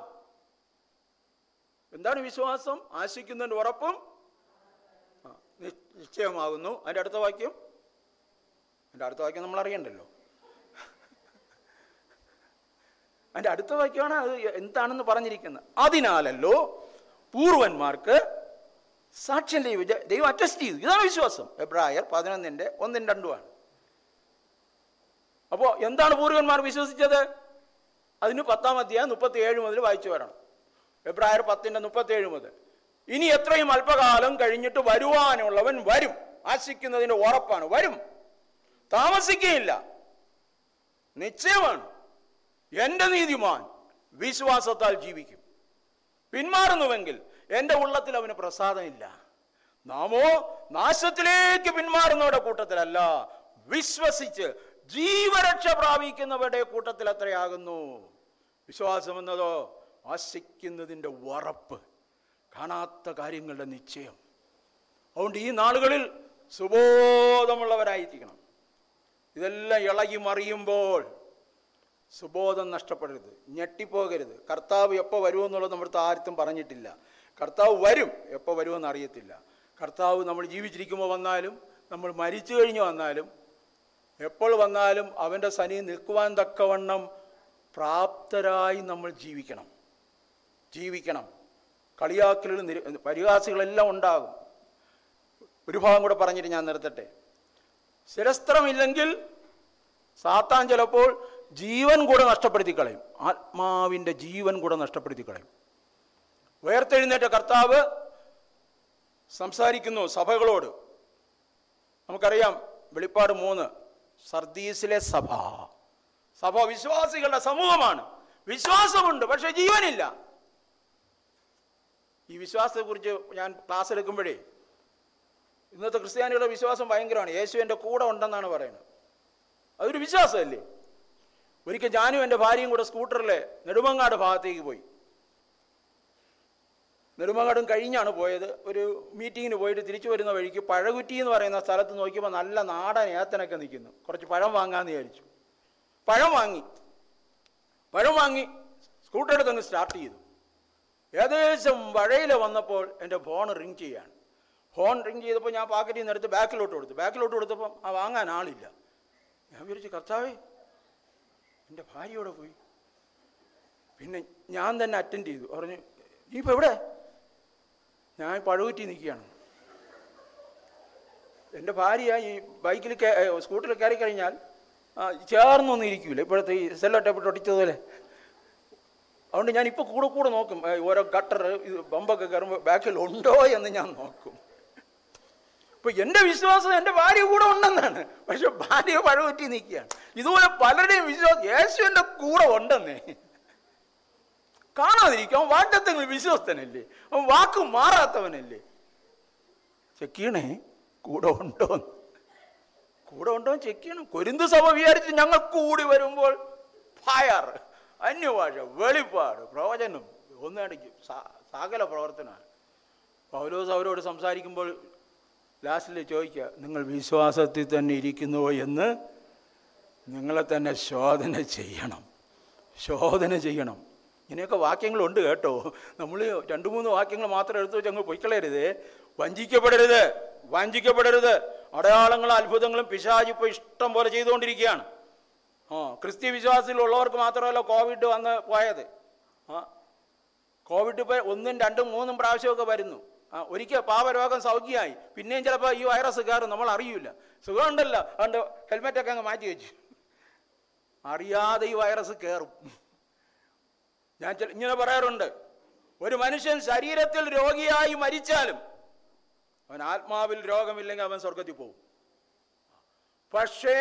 Speaker 1: എന്താണ് വിശ്വാസം ആശിക്കുന്നതിൻ്റെ ഉറപ്പും നിശ്ചയമാകുന്നു അതിൻ്റെ അടുത്ത വാക്യം അതിൻ്റെ അടുത്ത വാക്യം നമ്മൾ അറിയണ്ടല്ലോ അതിൻ്റെ അടുത്ത വാക്യമാണ് അത് എന്താണെന്ന് പറഞ്ഞിരിക്കുന്നത് അതിനാലല്ലോ പൂർവന്മാർക്ക് സാക്ഷ്യം ദൈവം ദൈവം അറ്റസ്റ്റ് ചെയ്തു ഇതാണ് വിശ്വാസം എബ്രായർ പതിനൊന്നിൻ്റെ ഒന്നും രണ്ടുമാണ് അപ്പോൾ എന്താണ് പൂർവന്മാർ വിശ്വസിച്ചത് അതിന് പത്താം അധ്യായം മുപ്പത്തി ഏഴ് മുതൽ വായിച്ചു വരണം ഫെബ്രുവരി പത്തിൻ്റെ ഏഴ് മുതൽ ഇനി എത്രയും അല്പകാലം കഴിഞ്ഞിട്ട് വരുവാനുള്ളവൻ വരും ആശിക്കുന്നതിൻ്റെ ഉറപ്പാണ് വരും താമസിക്കുകയില്ല നിശ്ചയമാണ് എൻ്റെ നീതിമാൻ വിശ്വാസത്താൽ ജീവിക്കും പിന്മാറുന്നുവെങ്കിൽ എൻ്റെ ഉള്ളത്തിൽ അവന് പ്രസാദമില്ല നാമോ നാശത്തിലേക്ക് പിന്മാറുന്നവരുടെ കൂട്ടത്തിലല്ല വിശ്വസിച്ച് ജീവരക്ഷ പ്രാപിക്കുന്നവരുടെ കൂട്ടത്തിൽ അത്രയാകുന്നു എന്നതോ ആശിക്കുന്നതിൻ്റെ ഉറപ്പ് കാണാത്ത കാര്യങ്ങളുടെ നിശ്ചയം അതുകൊണ്ട് ഈ നാളുകളിൽ സുബോധമുള്ളവരായിരിക്കണം ഇതെല്ലാം ഇളകി മറിയുമ്പോൾ സുബോധം നഷ്ടപ്പെടരുത് ഞെട്ടിപ്പോകരുത് കർത്താവ് എപ്പോൾ വരുമെന്നുള്ളത് നമ്മുടെ ആർക്കും പറഞ്ഞിട്ടില്ല കർത്താവ് വരും എപ്പോൾ വരുമെന്ന് അറിയത്തില്ല കർത്താവ് നമ്മൾ ജീവിച്ചിരിക്കുമ്പോൾ വന്നാലും നമ്മൾ മരിച്ചു കഴിഞ്ഞ് വന്നാലും എപ്പോൾ വന്നാലും അവൻ്റെ സനി നിൽക്കുവാൻ തക്കവണ്ണം പ്രാപ്തരായി നമ്മൾ ജീവിക്കണം ജീവിക്കണം കളിയാക്കലുകൾ നിര പരിഹാസികളെല്ലാം ഉണ്ടാകും ഒരു ഭാഗം കൂടെ പറഞ്ഞിട്ട് ഞാൻ നിർത്തട്ടെ ശിരസ്ത്രമില്ലെങ്കിൽ സാത്താൻ ചിലപ്പോൾ ജീവൻ കൂടെ നഷ്ടപ്പെടുത്തി കളയും ആത്മാവിൻ്റെ ജീവൻ കൂടെ നഷ്ടപ്പെടുത്തി കളയും ഉയർത്തെഴുന്നേറ്റ കർത്താവ് സംസാരിക്കുന്നു സഭകളോട് നമുക്കറിയാം വെളിപ്പാട് മൂന്ന് സർദീസിലെ സഭ സഭ വിശ്വാസികളുടെ സമൂഹമാണ് വിശ്വാസമുണ്ട് പക്ഷെ ജീവനില്ല ഈ വിശ്വാസത്തെ കുറിച്ച് ഞാൻ ക്ലാസ് എടുക്കുമ്പോഴേ ഇന്നത്തെ ക്രിസ്ത്യാനികളുടെ വിശ്വാസം ഭയങ്കരമാണ് യേശു എൻ്റെ കൂടെ ഉണ്ടെന്നാണ് പറയുന്നത് അതൊരു വിശ്വാസമല്ലേ ഒരിക്കൽ ഞാനും എൻ്റെ ഭാര്യയും കൂടെ സ്കൂട്ടറിൽ നെടുമങ്ങാട് ഭാഗത്തേക്ക് പോയി നെടുമങ്ങാടും കഴിഞ്ഞാണ് പോയത് ഒരു മീറ്റിങ്ങിന് പോയിട്ട് തിരിച്ചു വരുന്ന വഴിക്ക് പഴകുറ്റി എന്ന് പറയുന്ന സ്ഥലത്ത് നോക്കിയപ്പോൾ നല്ല നാടൻ ഏത്തനൊക്കെ നിൽക്കുന്നു കുറച്ച് പഴം വാങ്ങാമെന്ന് വിചാരിച്ചു പഴം വാങ്ങി പഴം വാങ്ങി സ്കൂട്ടർ അങ്ങ് സ്റ്റാർട്ട് ചെയ്തു ഏകദേശം വഴയിൽ വന്നപ്പോൾ എൻ്റെ ഫോൺ റിങ് ചെയ്യാണ് ഫോൺ റിങ് ചെയ്തപ്പോൾ ഞാൻ പാക്കറ്റിൽ നിന്ന് എടുത്ത് ബാക്കിലോട്ട് കൊടുത്തു ബാക്കിലോട്ട് കൊടുത്തപ്പോൾ ആ വാങ്ങാൻ ആളില്ല ഞാൻ വിചാരിച്ചു കർത്താവ് എൻ്റെ ഭാര്യയോടെ പോയി പിന്നെ ഞാൻ തന്നെ അറ്റൻഡ് ചെയ്തു പറഞ്ഞു നീ ഇപ്പോൾ എവിടെ ഞാൻ പഴുകുറ്റി നിൽക്കുകയാണ് എൻ്റെ ഭാര്യ ഈ ബൈക്കിൽ സ്കൂട്ടറിൽ കയറി കഴിഞ്ഞാൽ ചേർന്നൊന്നും ഇരിക്കൂല ഇപ്പോഴത്തെ ഈ സെല്ലോ ടേപ്പ് ഒട്ടിച്ചതുപോലെ അതുകൊണ്ട് ഞാൻ ഇപ്പോൾ കൂടെ കൂടെ നോക്കും ഓരോ ഗട്ടർ ഇത് ബമ്പൊക്കെ കയറുമ്പോൾ ബാക്കിൽ ഉണ്ടോ എന്ന് ഞാൻ നോക്കും ഇപ്പോൾ എൻ്റെ വിശ്വാസം എൻ്റെ ഭാര്യ കൂടെ ഉണ്ടെന്നാണ് പക്ഷെ ഭാര്യ പഴുകുറ്റി നിൽക്കുകയാണ് ഇതുപോലെ പലരുടെയും വിശ്വാസം യേശു എൻ്റെ കൂടെ ഉണ്ടെന്നേ കാണാതിരിക്കും അവൻ വാണ്ടത്തെങ്കിൽ വിശ്വസ്തനല്ലേ അവൻ വാക്ക് മാറാത്തവനല്ലേ ചെക്ക് കൂടെ ഉണ്ടോ കൂടെ ഉണ്ടോ ചെക്കീണ് കൊരിന്ത് സഭ വിചാരിച്ച് ഞങ്ങൾ കൂടി വരുമ്പോൾ ഫയർ അന്യഭാഷ വെളിപ്പാട് പ്രവചനം ഒന്നിടയ്ക്ക് സകല പ്രവർത്തനമാണ് പൗലോസ് അവരോട് സംസാരിക്കുമ്പോൾ ലാസ്റ്റിൽ ചോദിക്കുക നിങ്ങൾ വിശ്വാസത്തിൽ തന്നെ ഇരിക്കുന്നുവോ എന്ന് നിങ്ങളെ തന്നെ ശോധന ചെയ്യണം ശോധന ചെയ്യണം ഇങ്ങനെയൊക്കെ വാക്യങ്ങളുണ്ട് കേട്ടോ നമ്മൾ രണ്ട് മൂന്ന് വാക്യങ്ങൾ മാത്രം എടുത്തു വെച്ച് അങ്ങ് പൊയ്ക്കളയരുത് വഞ്ചിക്കപ്പെടരുത് വഞ്ചിക്കപ്പെടരുത് അടയാളങ്ങളും അത്ഭുതങ്ങളും പിശാജ് ഇപ്പോൾ ഇഷ്ടം പോലെ ചെയ്തുകൊണ്ടിരിക്കുകയാണ് ആ ക്രിസ്ത്യ വിശ്വാസത്തിലുള്ളവർക്ക് മാത്രമല്ല കോവിഡ് വന്ന് പോയത് ആ കോവിഡ് ഇപ്പോൾ ഒന്നും രണ്ടും മൂന്നും പ്രാവശ്യമൊക്കെ വരുന്നു ആ ഒരിക്കൽ പാവരോഗം സൗഖ്യമായി പിന്നെയും ചിലപ്പോൾ ഈ വൈറസ് കയറും നമ്മൾ അറിയില്ല സുഖമുണ്ടല്ലോ അതുകൊണ്ട് ഹെൽമെറ്റൊക്കെ അങ്ങ് മാറ്റി വെച്ചു അറിയാതെ ഈ വൈറസ് കയറും ഞാൻ ഇങ്ങനെ പറയാറുണ്ട് ഒരു മനുഷ്യൻ ശരീരത്തിൽ രോഗിയായി മരിച്ചാലും അവൻ ആത്മാവിൽ രോഗമില്ലെങ്കിൽ അവൻ സ്വർഗത്തിൽ പോകും പക്ഷേ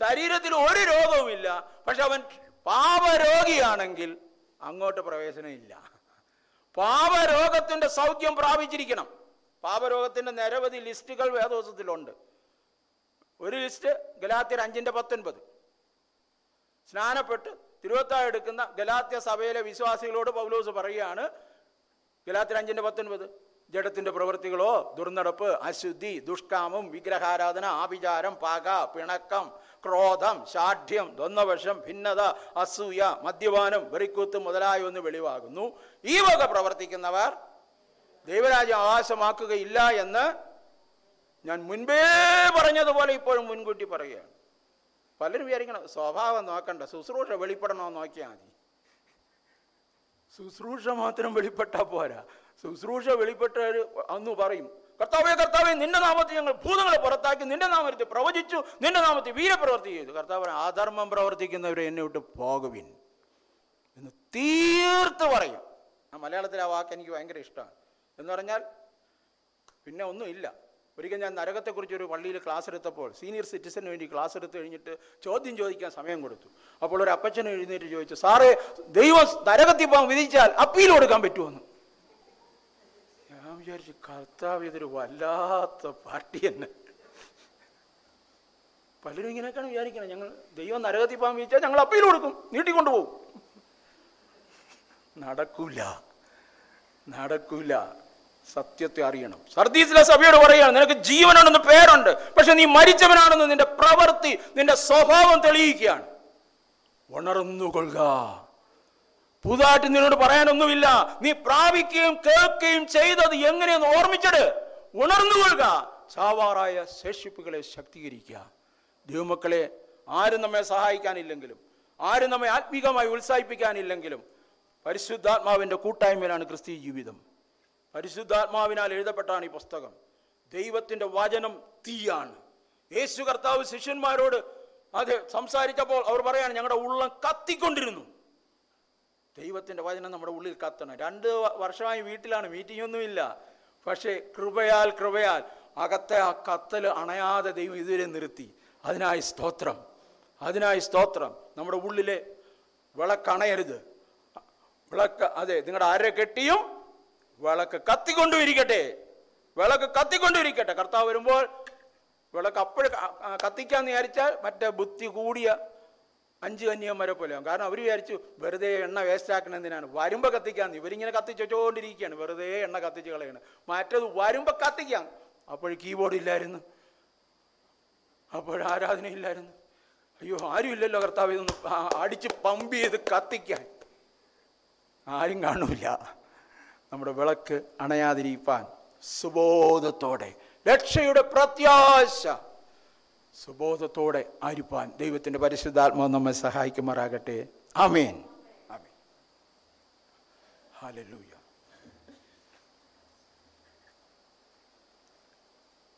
Speaker 1: ശരീരത്തിൽ ഒരു രോഗവുമില്ല പക്ഷെ അവൻ പാപരോഗിയാണെങ്കിൽ അങ്ങോട്ട് പ്രവേശനമില്ല പാപരോഗത്തിൻ്റെ സൗഖ്യം പ്രാപിച്ചിരിക്കണം പാപരോഗത്തിൻ്റെ നിരവധി ലിസ്റ്റുകൾ വേദോസത്തിലുണ്ട് ഒരു ലിസ്റ്റ് ഗലാത്തിൽ അഞ്ചിൻ്റെ പത്തൊൻപത് സ്നാനപ്പെട്ട് തിരുവത്തായി എടുക്കുന്ന ഗലാത്യ സഭയിലെ വിശ്വാസികളോട് പൗലോസ് പറയുകയാണ് ഗലാത്യ അഞ്ചിൻ്റെ പത്തൊൻപത് ജഡത്തിൻ്റെ പ്രവൃത്തികളോ ദുർനടപ്പ് അശുദ്ധി ദുഷ്കാമം വിഗ്രഹാരാധന ആഭിചാരം പാക പിണക്കം ക്രോധം ശാഠ്യം ദ്വന്ദ്വവശം ഭിന്നത അസൂയ മദ്യപാനം വെറിക്കൂത്ത് മുതലായൊന്ന് വെളിവാകുന്നു ഈ വക പ്രവർത്തിക്കുന്നവർ ദൈവരാജ്യം അവകാശമാക്കുകയില്ല എന്ന് ഞാൻ മുൻപേ പറഞ്ഞതുപോലെ ഇപ്പോഴും മുൻകൂട്ടി പറയുകയാണ് പലരും വിചാരിക്കണം സ്വഭാവം നോക്കണ്ട ശുശ്രൂഷ വെളിപ്പെടണോ നോക്കിയാൽ മതി ശുശ്രൂഷ മാത്രം വെളിപ്പെട്ടാൽ പോരാ ശുശ്രൂഷ വെളിപ്പെട്ട അന്ന് പറയും കർത്താവെ കർത്താവെ നിന്റെ നാമത്തിൽ ഞങ്ങൾ ഭൂതങ്ങളെ പുറത്താക്കി നിന്റെ നാമത്തിൽ പ്രവചിച്ചു നിന്റെ നാമത്തിൽ വീരപ്രവർത്തി ചെയ്തു കർത്താവ് ആധർമ്മം പ്രവർത്തിക്കുന്നവരെ എന്നെ വിട്ട് പോകുവിൻ എന്ന് തീർത്ത് പറയും ആ മലയാളത്തിലെ ആ വാക്ക് എനിക്ക് ഭയങ്കര ഇഷ്ടമാണ് എന്ന് പറഞ്ഞാൽ പിന്നെ ഒന്നുമില്ല ഒരിക്കൽ ഞാൻ നരകത്തെക്കുറിച്ച് ഒരു പള്ളിയിൽ ക്ലാസ് എടുത്തപ്പോൾ സീനിയർ സിറ്റിസന് വേണ്ടി ക്ലാസ് എടുത്തു കഴിഞ്ഞിട്ട് ചോദ്യം ചോദിക്കാൻ സമയം കൊടുത്തു അപ്പോൾ ഒരു അപ്പച്ചൻ എഴുന്നേറ്റ് ചോദിച്ചു സാറേ ദൈവം നരകത്തിൽ പോകാൻ വിധിച്ചാൽ അപ്പീൽ കൊടുക്കാൻ പറ്റുമെന്ന് ഞാൻ വിചാരിച്ചു കർത്താവ് ഇതൊരു വല്ലാത്ത പാർട്ടി തന്നെ പലരും ഇങ്ങനെയൊക്കെയാണ് വിചാരിക്കുന്നത് ഞങ്ങൾ ദൈവം നരകത്തിൽ പോകാൻ വിധിച്ചാൽ ഞങ്ങൾ അപ്പീൽ കൊടുക്കും നീട്ടിക്കൊണ്ടുപോകും നടക്കൂല നടക്കൂല സത്യത്തെ അറിയണം സർദീസിലെ സഭയോട് പറയുകയാണ് നിനക്ക് ജീവനുണ്ടെന്ന് പേരുണ്ട് പക്ഷെ നീ മരിച്ചവനാണെന്ന് നിന്റെ പ്രവൃത്തി നിന്റെ സ്വഭാവം തെളിയിക്കുകയാണ് ഉണർന്നുകൊള്ളുക പുതുതായിട്ട് നിന്നോട് പറയാനൊന്നുമില്ല നീ പ്രാപിക്കുകയും കേൾക്കുകയും ചെയ്തത് എങ്ങനെയെന്ന് ഓർമ്മിച്ചിട്ട് ഉണർന്നുകൊള്ളുക സാവാറായ ശേഷിപ്പുകളെ ശക്തീകരിക്കുക ദൈവമക്കളെ ആരും നമ്മെ സഹായിക്കാനില്ലെങ്കിലും ആരും നമ്മെ ആത്മീകമായി ഉത്സാഹിപ്പിക്കാനില്ലെങ്കിലും പരിശുദ്ധാത്മാവിൻ്റെ കൂട്ടായ്മയിലാണ് ക്രിസ്തീയ ജീവിതം പരിശുദ്ധാത്മാവിനാൽ എഴുതപ്പെട്ടാണ് ഈ പുസ്തകം ദൈവത്തിൻ്റെ വചനം തീയാണ് യേശു കർത്താവ് ശിഷ്യന്മാരോട് അത് സംസാരിച്ചപ്പോൾ അവർ പറയാണ് ഞങ്ങളുടെ ഉള്ളം കത്തിക്കൊണ്ടിരുന്നു ദൈവത്തിൻ്റെ വചനം നമ്മുടെ ഉള്ളിൽ കത്തണം രണ്ട് വർഷമായി വീട്ടിലാണ് മീറ്റിംഗ് ഒന്നുമില്ല പക്ഷേ കൃപയാൽ കൃപയാൽ അകത്തെ ആ കത്തൽ അണയാതെ ദൈവം ഇതുവരെ നിർത്തി അതിനായി സ്തോത്രം അതിനായി സ്തോത്രം നമ്മുടെ ഉള്ളിലെ വിളക്കണയരുത് വിളക്ക് അതെ നിങ്ങളുടെ ആരെ കെട്ടിയും വിളക്ക് കത്തിക്കൊണ്ടും ഇരിക്കട്ടെ വിളക്ക് കത്തിക്കൊണ്ടും ഇരിക്കട്ടെ കർത്താവ് വരുമ്പോൾ വിളക്ക് അപ്പോഴും കത്തിക്കാൻ വിചാരിച്ചാൽ മറ്റേ ബുദ്ധി കൂടിയ അഞ്ച് കന്യകന്മാരെ പോലെയാകും കാരണം അവർ വിചാരിച്ചു വെറുതെ എണ്ണ വേസ്റ്റ് എന്തിനാണ് വരുമ്പോൾ കത്തിക്കാന്ന് ഇവരിങ്ങനെ കത്തിച്ച് വെറുതെ എണ്ണ കത്തിച്ച് കളയാണ് മറ്റത് വരുമ്പോൾ കത്തിക്കാം അപ്പോൾ കീബോർഡ് ഇല്ലായിരുന്നു അപ്പോൾ ആരാധന ഇല്ലായിരുന്നു അയ്യോ ആരും ഇല്ലല്ലോ കർത്താവ് ഇതൊന്ന് അടിച്ച് പമ്പ് ചെയ്ത് കത്തിക്കാൻ ആരും കാണൂല നമ്മുടെ വിളക്ക് അണയാതിരിക്കാൻ സുബോധത്തോടെ രക്ഷയുടെ പ്രത്യാശ സുബോധത്തോടെ ആരിപ്പാൻ ദൈവത്തിൻ്റെ പരിശുദ്ധാത്മാവ് നമ്മെ സഹായിക്കുമാറാകട്ടെ ആമേൻ ആമേൻ ഹാലൂയ